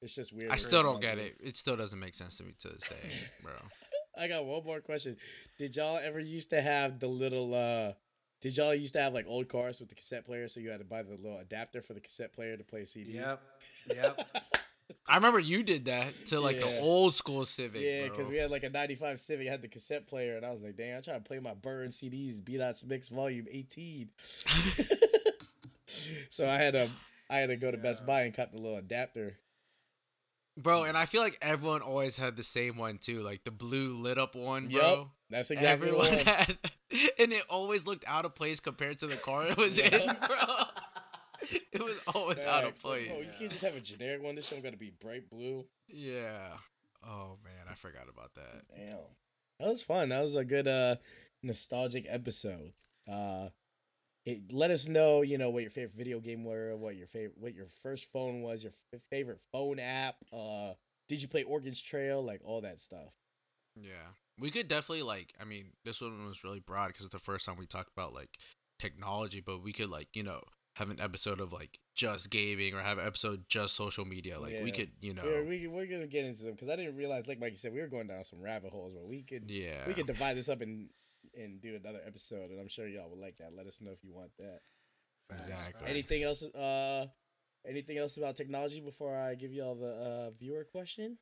It's just weird. I still don't get is. it. It still doesn't make sense to me to this day, bro. I got one more question. Did y'all ever used to have the little uh did y'all used to have like old cars with the cassette player so you had to buy the little adapter for the cassette player to play a CD? Yep. Yep. I remember you did that to like Yeah. the old school Civic. Yeah, because we had like a 95 Civic, had the cassette player, and I was like, dang, I'm trying to play my burn CDs, B Dot's Mix Volume 18. so I had to I had to go to Best Buy and cut the little adapter. Bro, and I feel like everyone always had the same one too, like the blue lit up one, bro. that's exactly Everyone one. had, and it always looked out of place compared to the car it was in, bro. It was always out of Facts. Like, place. bro, you can't just have a generic one. This one got to be bright blue. Yeah. Oh man, I forgot about that. Damn. That was fun. That was a good uh nostalgic episode. Uh it let us know, you know, what your favorite video game were, what your favorite what your first phone was, your f- favorite phone app, uh did you play Oregon's Trail, like all that stuff. Yeah, we could definitely like. I mean, this one was really broad because it's the first time we talked about like technology, but we could like you know have an episode of like just gaming or have an episode just social media. Like we could you know. We're, we, we're gonna get into them because I didn't realize, like Mike you said, we were going down some rabbit holes, but we could yeah. we could divide this up and and do another episode, and I'm sure y'all would like that. Let us know if you want that. Facts, Exactly. facts. Anything else? Uh, anything else about technology before I give y'all the uh, viewer question?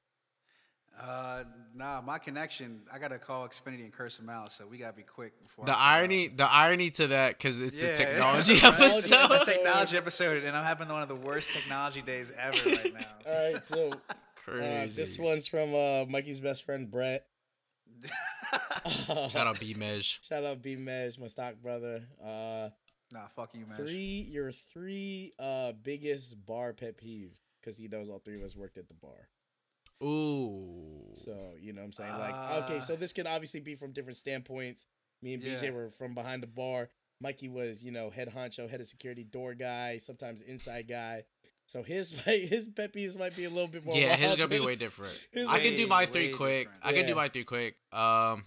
Uh, nah, my connection. I gotta call Xfinity and curse them out, so we gotta be quick before. the I- irony, the irony to that, because it's Yeah, the technology right? episode. the technology episode, and I'm having one of the worst technology days ever right now. All right, so Crazy. uh, this one's from uh, Mikey's best friend Brett. Shout out B Mej. Shout out B Mej, my stock brother. Uh, nah, fuck you, man. three your three uh biggest bar pet peeve because he knows all three of us worked at the bar. Ooh. So you know what I'm saying? Like, okay, Uh, so this can obviously be from different standpoints. Me and BJ Yeah. were from behind the bar. Mikey was, you know, head honcho, head of security, door guy, sometimes inside guy. So his his pet peeves might be a little bit more. yeah, his gonna be way different. I can do my three quick. different. I can Yeah. do my three quick. Um,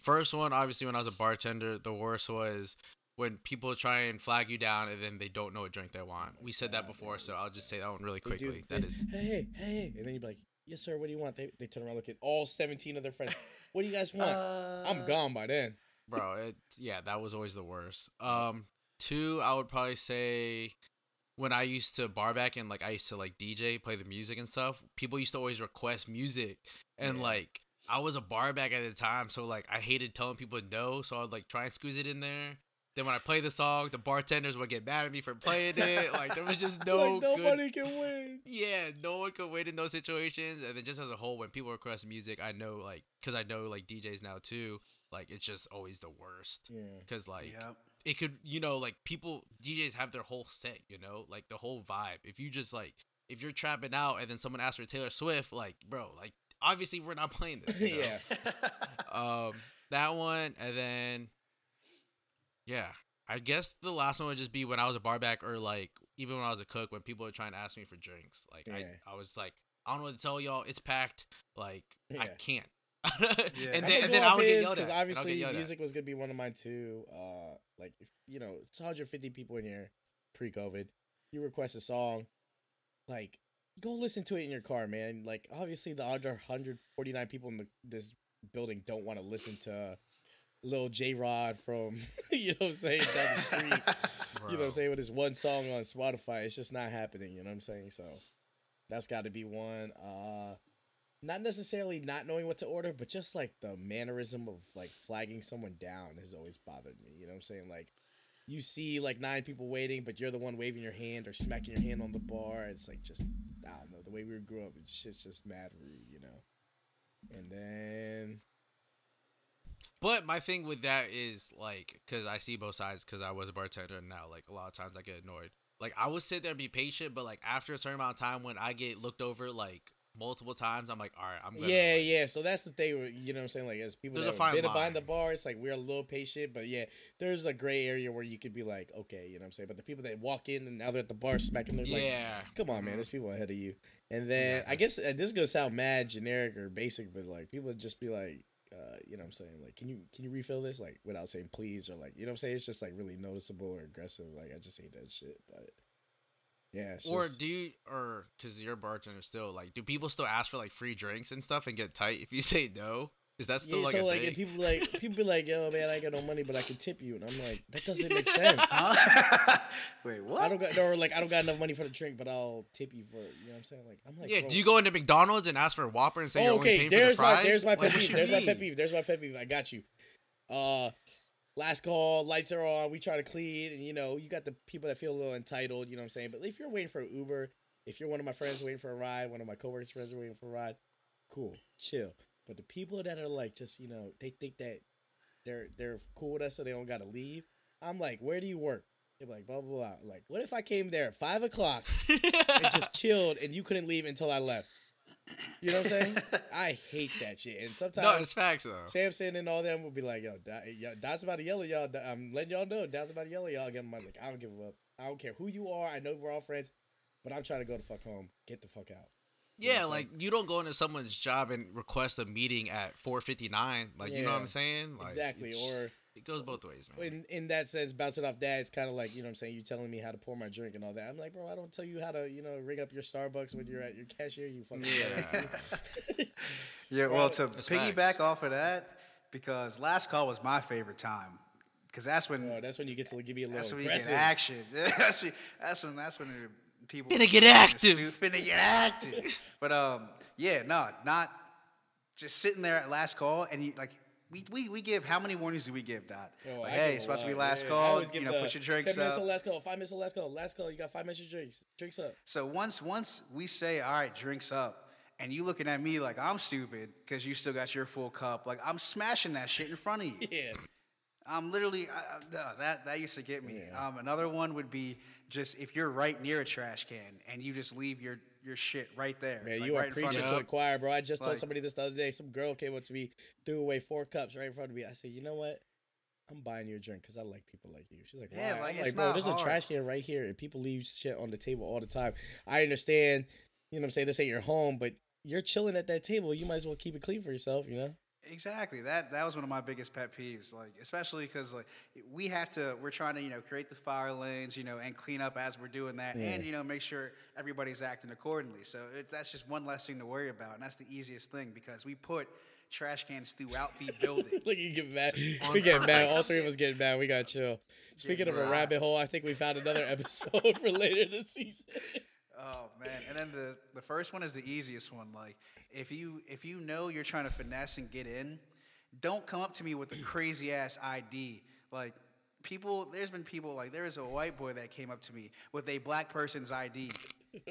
first one, obviously, when I was a bartender, the worst was when people try and flag you down and then they don't know what drink they want. We said that before, so I'll just say that one really quickly. That is hey, hey, hey, and then you'd be like, yes, sir. What do you want? They they turn around, look at all seventeen of their friends. What do you guys want? I'm Uh, gone by then. bro it yeah that was always the worst um two i would probably say when i used to bar back and like i used to like dj play the music and stuff people used to always request music and Yeah. like i was a bar back at the time so like i hated telling people no so i'd like try and squeeze it in there then when i play the song the bartenders would get mad at me for playing it like there was just no like good can win. yeah, no one could win in those situations. And then just as a whole, when people request music, I know like because I know like DJs now too. Like it's just always the worst. Yeah. Because like Yep. It could you know like people DJs have their whole set. You know like the whole vibe. If you just like if you're trapping out and then someone asks for Taylor Swift, like bro, like obviously we're not playing this. you know? yeah. um, that one, and then yeah, I guess the last one would just be when I was a barback or like even when I was a cook when people were trying to ask me for drinks. Like Yeah. I, I was like, I don't know what to tell y'all. It's packed. Like I can't. Yeah. and then, can and then I off would get his, yelled at. 'cause get obviously yelled at. music was gonna be one of mine too. Uh, like if, you know, it's 150 people in here pre-COVID. You request a song, like go listen to it in your car, man. Like obviously the other 149 people in the, this building don't want to listen to Lil J Rod from you know what I'm saying down the street. you know what I'm saying with his one song on Spotify. It's just not happening. You know what I'm saying? So that's got to be one. Uh, not necessarily not knowing what to order, but just like the mannerism of like flagging someone down has always bothered me. You know what I'm saying? Like you see like nine people waiting, but you're the one waving your hand or smacking your hand on the bar. It's like just I don't know the way we grew up. It's just just mad rude, you know. And then But my thing with that is like, cause I see both sides. Cause I was a bartender and now, like a lot of times I get annoyed. Like I would sit there and be patient, but like after a certain amount of time, when I get looked over like multiple times, I'm like, all right, I'm good. yeah, yeah. So that's the thing. where- You know what I'm saying? Like as people that fine been behind the bar, it's like we're a little patient, but yeah, there's a gray area where you could be like, okay, you know what I'm saying. But the people that walk in and now they're at the bar smacking, their like, Yeah. Come on, man. Mhm. There's people ahead of you. And then Yeah. I guess uh, this is gonna sound mad generic or basic, but like people just be like, uh, you know what I'm saying? Like, can you can you refill this? Like without saying please or like you know what I'm saying? It's just like really noticeable or aggressive. Like I just hate that shit. But yeah, it's Or just- do you, or because you're a bartender still, like, do people still ask for like free drinks and stuff and get tight if you say no? Is that still yeah, like so a like thing? and people like people be like, yo man, I got no money, but I can tip you, and I'm like, that doesn't make sense. Wait, what? I don't got or like I don't got enough money for the drink, but I'll tip you for it. You know what I'm saying? Like I'm like, yeah, bro, do you go into McDonald's and ask for a Whopper and say you're only okay, paying there's for the my there's my pet peeve. you There's my pet peeve. There's my pet peeve. I got you. Uh, last call, lights are on. We try to clean, and you know you got the people that feel a little entitled. You know what I'm saying? But if you're waiting for an Uber, if you're one of my friends waiting for a ride, one of my coworkers' friends are waiting for a ride, cool, chill. But the people that are like just you know they think that they're they're cool with us, so they don't got to leave. I'm like, where do you work? They're like, blah blah blah. Like, what if I came there at five o'clock and just chilled and you couldn't leave until I left? You know what I'm saying? I hate that shit. And sometimes no, it's facts though. Samson and all them will be like, yo, Don's about to yell at y'all. I'm letting y'all know. Don's about to yell at y'all again. I'm like, I don't give a up. I don't care who you are. I know we're all friends, but I'm trying to go the fuck home. Get the fuck out. You Yeah, like you don't go into someone's job and request a meeting at 4:59. Like you know what I'm saying? Like, exactly. Or it goes both ways, man. in in that sense, bouncing off that, it's kind of like you know what I'm saying. You're telling me how to pour my drink and all that. I'm like, bro, I don't tell you how to you know ring up your Starbucks when you're at your cashier. You fucking Yeah. Yeah, well, to That's piggyback facts. off of that, because last call was my favorite time, because that's when Oh, that's when you get to give me a little that's when you aggressive. get action. that's, when- that's when that's when people Finna get active. Finna get active. but um, yeah, no, not just sitting there at last call and you like. We, we, we give how many warnings do we give, Dot? Yo, like, I hey, it's supposed to be last yeah. Call. You know, the put your drinks minutes up. till last call. Five minutes last call. Last call. You got five minutes of drinks. Drinks up. So once once we say, all right, drinks up, and you looking at me like I'm stupid because you still got your full cup, like I'm smashing that shit in front of you. Yeah. I'm literally I, I- no, that that used to get me. Yeah. Um, another one would be just if you're right near a trash can and you just leave your your shit right there. Man, like, you right are in preaching to you. the choir, bro. I just told somebody this the other day. Some girl came up to me, threw away four cups right in front of me. I said, you know what? I'm buying you a drink because I like people like you. She's like, Yeah, Why? like, I'm it's like, bro, there's hard. a trash can right here, and people leave shit on the table all the time. I understand, you know what I'm saying? This ain't your home, but you're chilling at that table. You might as well keep it clean for yourself, you know? Exactly. That that was one of my biggest pet peeves. Like especially because like we have to, we're trying to you know create the fire lanes, you know, and clean up as we're doing that, Yeah. and you know make sure everybody's acting accordingly. So it, that's just one less thing to worry about, and that's the easiest thing because we put trash cans throughout the building. Look, you get mad. We get mad. All three of us getting mad. We got chill. Speaking of a rabbit hole, I think we found another episode for later this season. Oh man! And then the the first one is the easiest one. Like if you if you know you're trying to finesse and get in, don't come up to me with a crazy ass ID. Like people, there's been people like there is a white boy that came up to me with a black person's ID.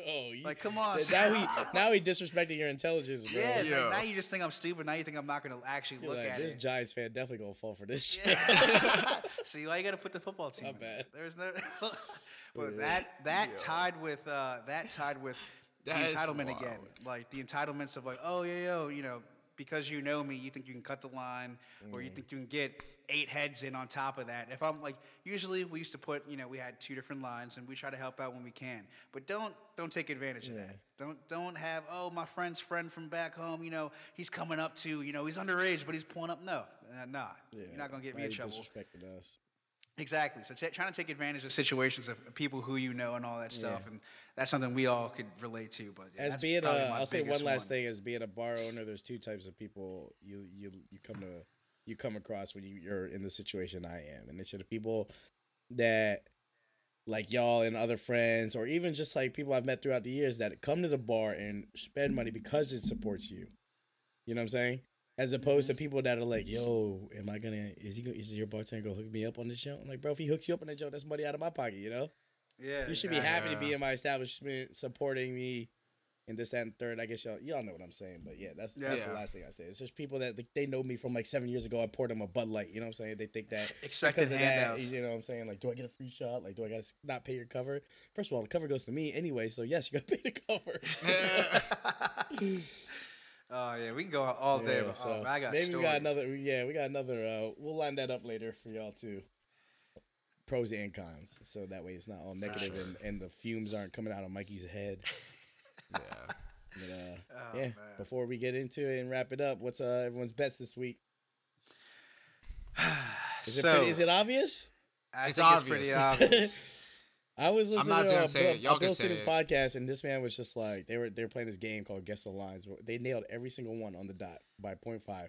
Oh, you, Like come on, now he now he disrespecting your intelligence, bro. yeah. Yeah. Like, now you just think I'm stupid. Now you think I'm not gonna actually You're look like, at this it. This Giants fan definitely gonna fall for this shit. See, why you gotta put the football team? My in bad. There's no. But that that tied with uh, that tied with the entitlement again. Like the entitlements of like, oh yeah, yo, you know, because you know me, you think you can cut the line, or Mm. you think you can get eight heads in on top of that. If I'm like, usually we used to put, you know, we had two different lines, and we try to help out when we can. But don't don't take advantage of that. Don't don't have oh my friend's friend from back home, you know, he's coming up to, you know, he's underage, but he's pulling up. No, nah, you're not gonna get me in trouble. Disrespecting us. Exactly. So t- trying to take advantage of situations of people who you know and all that stuff, and that's something we all could relate to. But yeah, As being probably a, my I'll say one last thing. As being a bar owner, there's two types of people you you you come to you come across when you, you're in the situation I am, and it's the people that like y'all and other friends, or even just like people I've met throughout the years that come to the bar and spend money because it supports you. You know what I'm saying? As opposed to people that are like, "Yo, am I gonna? Is he? Gonna, is your bartender gonna hook me up on this show?" I'm like, bro, if he hooks you up on that show, that's money out of my pocket. You know? Yeah, You should be happy to be in my establishment, supporting me, and this, that, and third. I guess y'all y'all know what I'm saying, but yeah, that's that's the last thing I say. It's just people that like, they know me from like seven years ago. I poured them a Bud Light. You know what I'm saying? They think that Expected because of handouts. That, you know what I'm saying? Like, do I get a free shot? Like, do I gotta not pay your cover? First of all, the cover goes to me anyway, so yes, you gotta pay the cover. Oh yeah, we can go all day. Yeah, but, so oh, man, I got maybe stories. we got another. Yeah, we got another. Uh, we'll line that up later for y'all too. Pros and cons, so that way it's not all negative and, and the fumes aren't coming out of Mikey's head. Yeah. But, uh, Oh, yeah. man. Before we get into it and wrap it up, what's uh everyone's bets this week? Is, it, So- pretty, is it obvious? I It's think it's pretty obvious. I was listening to a say Bill, a Bill Simmons it. podcast, and this man was just like they were they were playing this game called Guess the Lines. They nailed every single one on the dot by 0.5.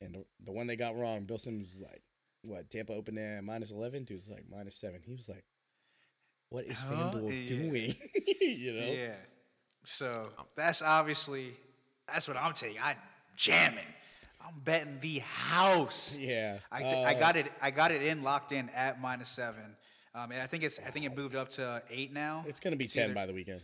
and the, the one they got wrong, Bill Simmons was like, "What Tampa opened at minus 11?" Dude's like minus seven. He was like, "What is Huh? FanDuel Yeah. doing?" you know? Yeah. So that's obviously that's what I'm taking. I jamming. I'm betting the house. Yeah. I, th- I Uh, got it. I got it in locked in at minus seven. Um, and I think it's. I think it moved up to eight now. It's gonna be It's ten either- by the weekend.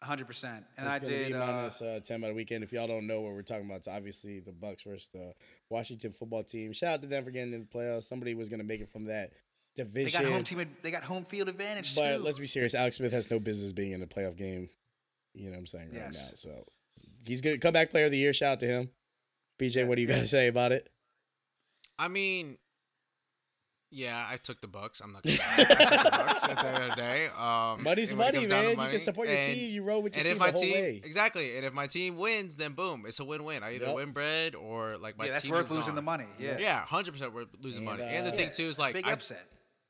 100. percent And It's I did. be Uh, minus uh, ten by the weekend. If y'all don't know what we're talking about, it's obviously the Bucks versus the Washington football team. Shout out to them for getting in the playoffs. Somebody was gonna make it from that they division. got home team. They got home field advantage but too. let's be serious. Alex Smith has no business being in a playoff game. You know what I'm saying right Yes. now. So he's gonna come back player of the year. Shout out to him. BJ, what do you got to say about it? I mean, yeah, I took the Bucks. I'm not gonna lie. I took the Bucks at the end of the day. Um, Money's and when it money, comes down to man. You can support your and- team. You roll with your team if the whole team way. exactly, and if my team wins, then boom, it's a win-win. I either Yep. win bread or like my team yeah, that's team worth is losing gone. the money. Yeah. Yeah, hundred percent worth losing And, money. And the uh, thing too is like big I- upset.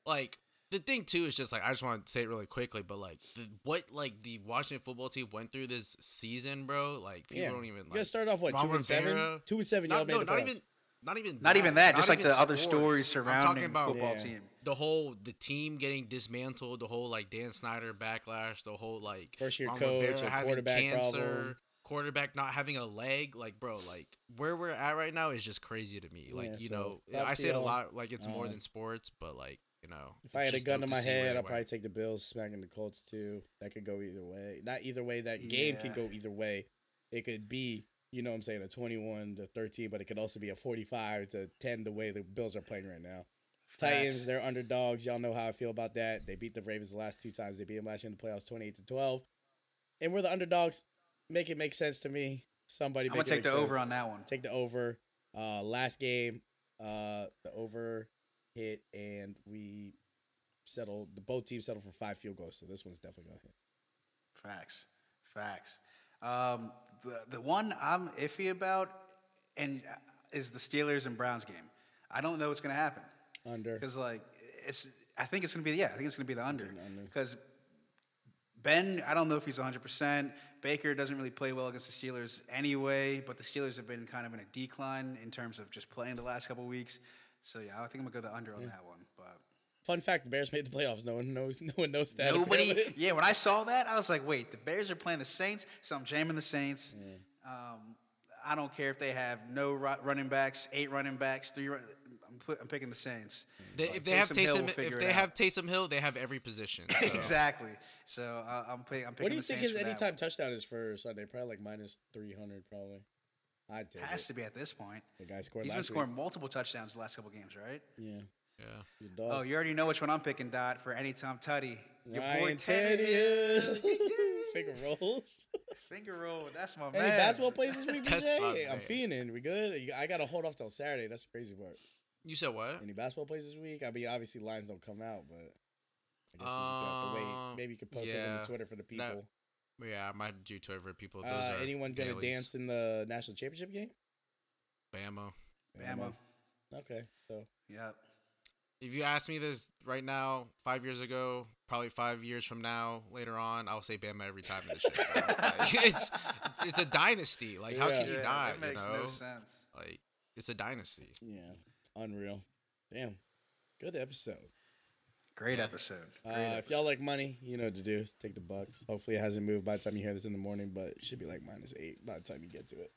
like the thing too is just like I just want to say it really quickly, but like the, what like the Washington football team went through this season, bro. Like people yeah, don't even you like. gotta start off what Ron two and seven. Two and seven. Y'all not, made no, the not even, not even, Not even that. Just like even the other stories surrounding about football Yeah. team. the whole the team getting dismantled, the whole like Dan Snyder backlash, the whole like First year Ron coach, a having quarterback cancer, problem. quarterback not having a leg, like bro, like where we're at right now is just crazy to me. Like Yeah, you so, know, I say it a lot, like it's more Um, than sports, but like you know, If I had a gun to my head, I'd probably take the Bills smacking the Colts too. That could go either way. Not either way. That game could go either way. It could be, you know what I'm saying, a 21 to 13, but it could also be a 45 to 10 the way the Bills are playing right now. Titans, they're underdogs. Y'all know how I feel about that. They beat the Ravens the last two times. They beat them last year in the playoffs 28 to 12. And we're the underdogs. Make it make sense to me. Somebody I'm gonna take make the over on that one. Take the over. Uh, last game, uh, the over hit, and we settled. The both teams settled for five field goals, so this one's definitely gonna hit. Facts, facts. Um, the the one I'm iffy about, and is the Steelers and Browns game. I don't know what's gonna happen Under. because like it's. I think it's gonna be yeah. I think it's gonna be the under because Ben. I don't know if he's 100. percent Baker doesn't really play well against the Steelers anyway, but the Steelers have been kind of in a decline in terms of just playing the last couple weeks. So yeah, I think I'm gonna go the under on that one. But Fun fact: the Bears made the playoffs. No one knows. No one knows that. Nobody. apparently. Yeah, when I saw that, I was like, wait, the Bears are playing the Saints, so I'm jamming the Saints. Um, I don't care if they have no running backs, eight running backs, three. Run- I'm, put, I'm picking the Saints. They, if they have Taysom Hill Taysom, will if they have Taysom Hill, they have every position. so. exactly. So uh, I'm, pick, I'm picking What do you the think Saints his for anytime touchdown is for Sunday? Probably like minus three hundred. Probably. I'd take Has it. to be at this point. The guy scored. He's been scoring Week. multiple touchdowns the last couple games, right? Yeah. Yeah. Oh, you already know which one I'm picking, Dot, for anytime Tutty. Your boy Ryan Teddy. Finger rolls. Finger roll. That's my man. Any man. basketball plays this week, That's BJ? I'm man. fiending. We good? I gotta hold off till Saturday. That's the crazy part. You said what? Any basketball plays this week? I mean, obviously lines don't come out, but I guess we're just have to wait. Um, Maybe you could post this on the Twitter for the that- people. Yeah, I might do Twitter for people. Those Uh, are anyone gonna dance in the national championship game? Bama. Bama. Okay, so Yep. If you ask me this right now, five years ago, probably five years from now, later on, I'll say Bama every time. in This shit. Like, it's it's a dynasty. Like, how can you Yeah, not? It makes you know? no sense. Like, it's a dynasty. yeah, unreal. Damn, good episode. Great Yeah. episode. Uh, Great if y'all like money, you know what to do. Take the bucks. Hopefully, it hasn't moved by the time you hear this in the morning, but it should be like minus eight by the time you get to it.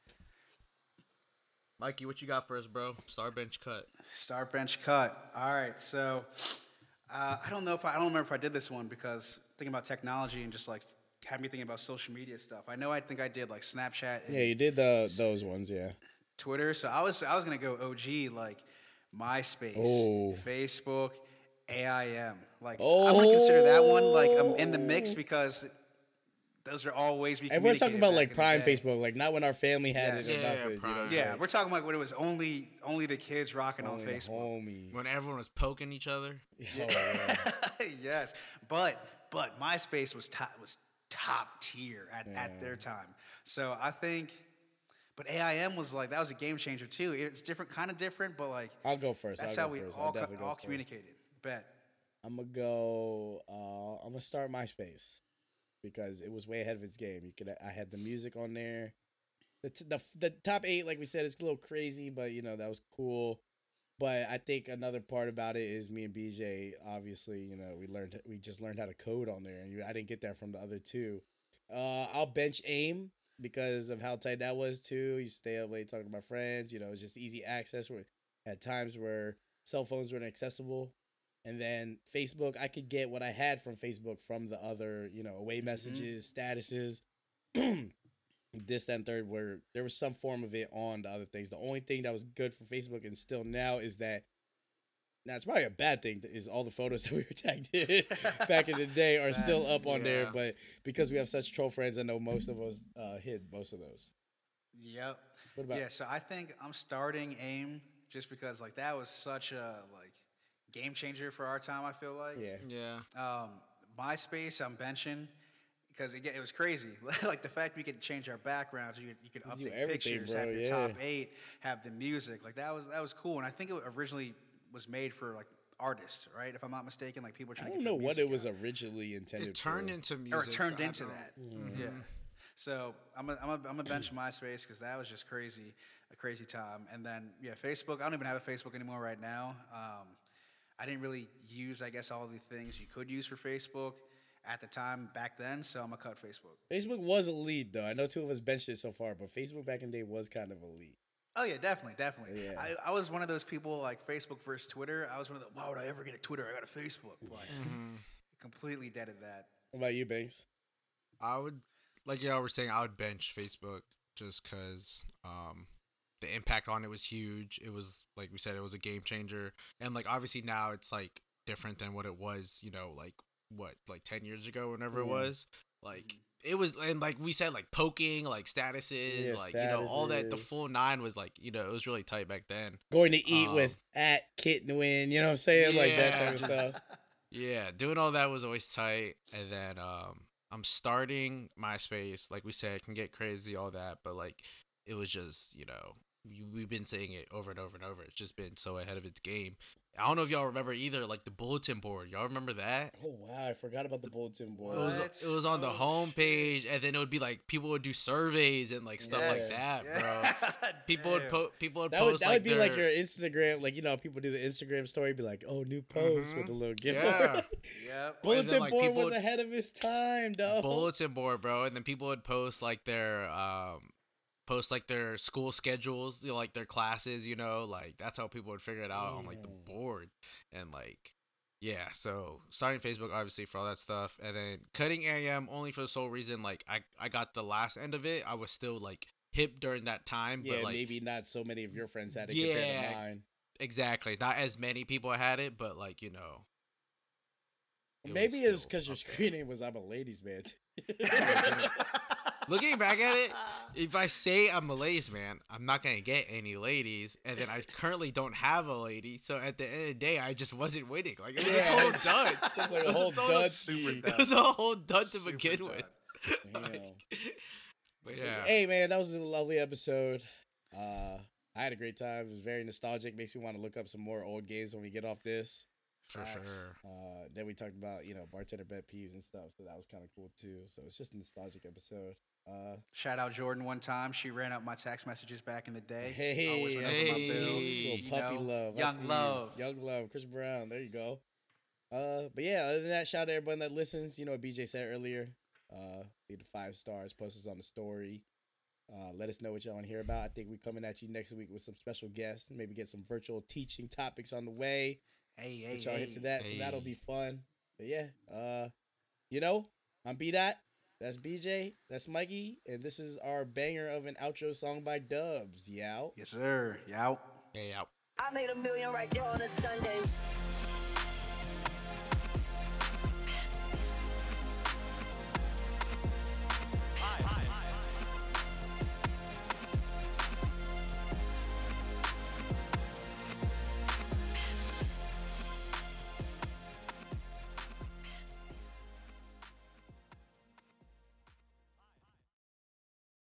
Mikey, what you got for us, bro? Star bench cut. Start bench cut. All right, so uh, I don't know if I, I don't remember if I did this one because thinking about technology and just like had me thinking about social media stuff. I know I think I did like Snapchat and Yeah, you did the those ones. Yeah. Twitter. So I was I was gonna go OG like MySpace, Oh. Facebook, AIM. Like oh. I'm gonna consider that one like I'm in the mix Oh. because those are all ways we. And we're talking about back like in prime. Facebook, like not when our family had Yes. it. or Yeah, nothing, you know prime. what I'm Yeah, saying? we're talking like when it was only only the kids rocking on Only the Facebook. homies. When everyone was poking each other. Oh, yeah. yes, but but MySpace was top was top tier at, at their time. So I think, but AIM was like that was a game changer too. It's different, kind of different, but like I'll go first. that's I'll how go we first. All co- definitely go all first. communicated. Bet. I'm gonna go. Uh, I'm gonna start MySpace because it was way ahead of its game. You could. I had the music on there. The t- the the top eight, like we said, it's a little crazy, but you know that was cool. But I think another part about it is me and BJ. Obviously, you know we learned we just learned how to code on there, and you, I didn't get that from the other two. Uh, I'll bench AIM because of how tight that was too. You stay up late talking to my friends. You know, it's just easy access. Where at times where cell phones weren't accessible, and then Facebook, I could get what I had from Facebook from the other, you know, away messages, statuses, this, that, and third, where there was some form of it on the other things. The only thing that was good for Facebook and still now is that now it's probably a bad thing is all the photos that we were tagged in back in the day are still up on there, but because we have such troll friends, I know most of us uh, hid most of those. Yep. What about Yeah, so I think I'm starting AIM just because like that was such a like game changer for our time. I feel like. yeah? Yeah. Um, MySpace, I'm benching because again, it was crazy. like the fact we could change our backgrounds, you could, you could You update everything, pictures, bro, have your yeah. top eight, have the music. Like that was that was cool, and I think it originally was made for like artists, right? If I'm not mistaken, like people were I trying don't to know get their what music it was out. originally intended It turned for. into music. or it turned into don't- that. Yeah. So I'm a, I'm a, I'm a bench MySpace because that was just crazy, a crazy time. And then yeah, Facebook. I don't even have a Facebook anymore right now. Um, I didn't really use, I guess, all the things you could use for Facebook at the time back then. So I'm gonna cut Facebook. Facebook was a lead though. I know two of us benched it so far, but Facebook back in the day was kind of a lead. Oh yeah, definitely, definitely. Yeah. I, I was one of those people like Facebook versus Twitter. I was one of the why would I ever get a Twitter? I got a Facebook. Like completely dead at that. What about you, Banks? I would, like y'all were saying, I would bench Facebook just because um, the impact on it was huge. It was like we said, it was a game changer, and like obviously now it's like different than what it was. You know, like what like ten years ago, whenever it was. Like it was, and like we said, like poking, like statuses, Yeah, like you know, all that. The full nine was like you know, it was really tight back then. Going to eat Um, with at Kit Nguyen, you know what I'm saying? Like that type of Yeah. stuff. Yeah, doing all that was always tight. And then um I'm starting MySpace. Like we said, it can get crazy, all that, but like it was just, you know, we've been saying it over and over and over. It's just been so ahead of its game. I don't know if y'all remember either, like the bulletin board. Y'all remember that? Oh wow, I forgot about the bulletin It board. was it was on the Oh, home shit. page, and then it would be like people would do surveys and like stuff like Yeah. that, bro. People would Damn. post. People would That would that like would be like your Instagram, like you know, people do the Instagram story, be like, "Oh, new post with a little gift." Yeah. Yep. bulletin like, board was would- ahead of its time, dog. bulletin board, bro. And then people would post like their um post like their school schedules, you know, like their classes, you know, like that's how people would figure it out on like the board. And like yeah, so starting Facebook obviously for all that stuff and then cutting AIM only for the sole reason like I I got the last end of it. I was still like hip during that time, yeah, but like maybe not so many of your friends had it compared Yeah. to mine. exactly, not as many people had it, but like, you know, it Maybe it's because your screen name was "I'm a ladies man." looking back at it, if I say I'm a ladies man, I'm not gonna get any ladies, and then I currently don't have a lady. So at the end of the day, I just wasn't winning. Like it was Yeah, a total it's- dun. It's like a was whole total- dud super It was a whole dud to Super begin dud. with. Like, but yeah, Hey man, that was a lovely episode. Uh, I had a great time. It was very nostalgic. Makes me want to look up some more old games when we get off this. for Facts. sure. Uh, then we talked about you know bartender bet peeves and stuff, so that was kind of cool too. So it's just a nostalgic episode. Uh, Shout out Jordan one time. She ran up my text messages back in the day. hey, Always see my bill. Little you puppy know? love, Young see you. love. young love, Chris Brown. There you go. Uh, but yeah, other than that, shout out to everyone that listens. You know what BJ said earlier. Uh, leave the five stars, post us on the story. Uh, let us know what y'all want to hear about. I think we're coming at you next week with some special guests. Maybe get some virtual teaching topics on the way. Hey, hey, y'all hit to that, so that'll be fun. But yeah, uh, you know, I'm B Dot. That's BJ. That's Mikey, and this is our banger of an outro song by Dubs. Yeah. Yes, sir. You out. Hey, out. I made a million right there on a Sunday.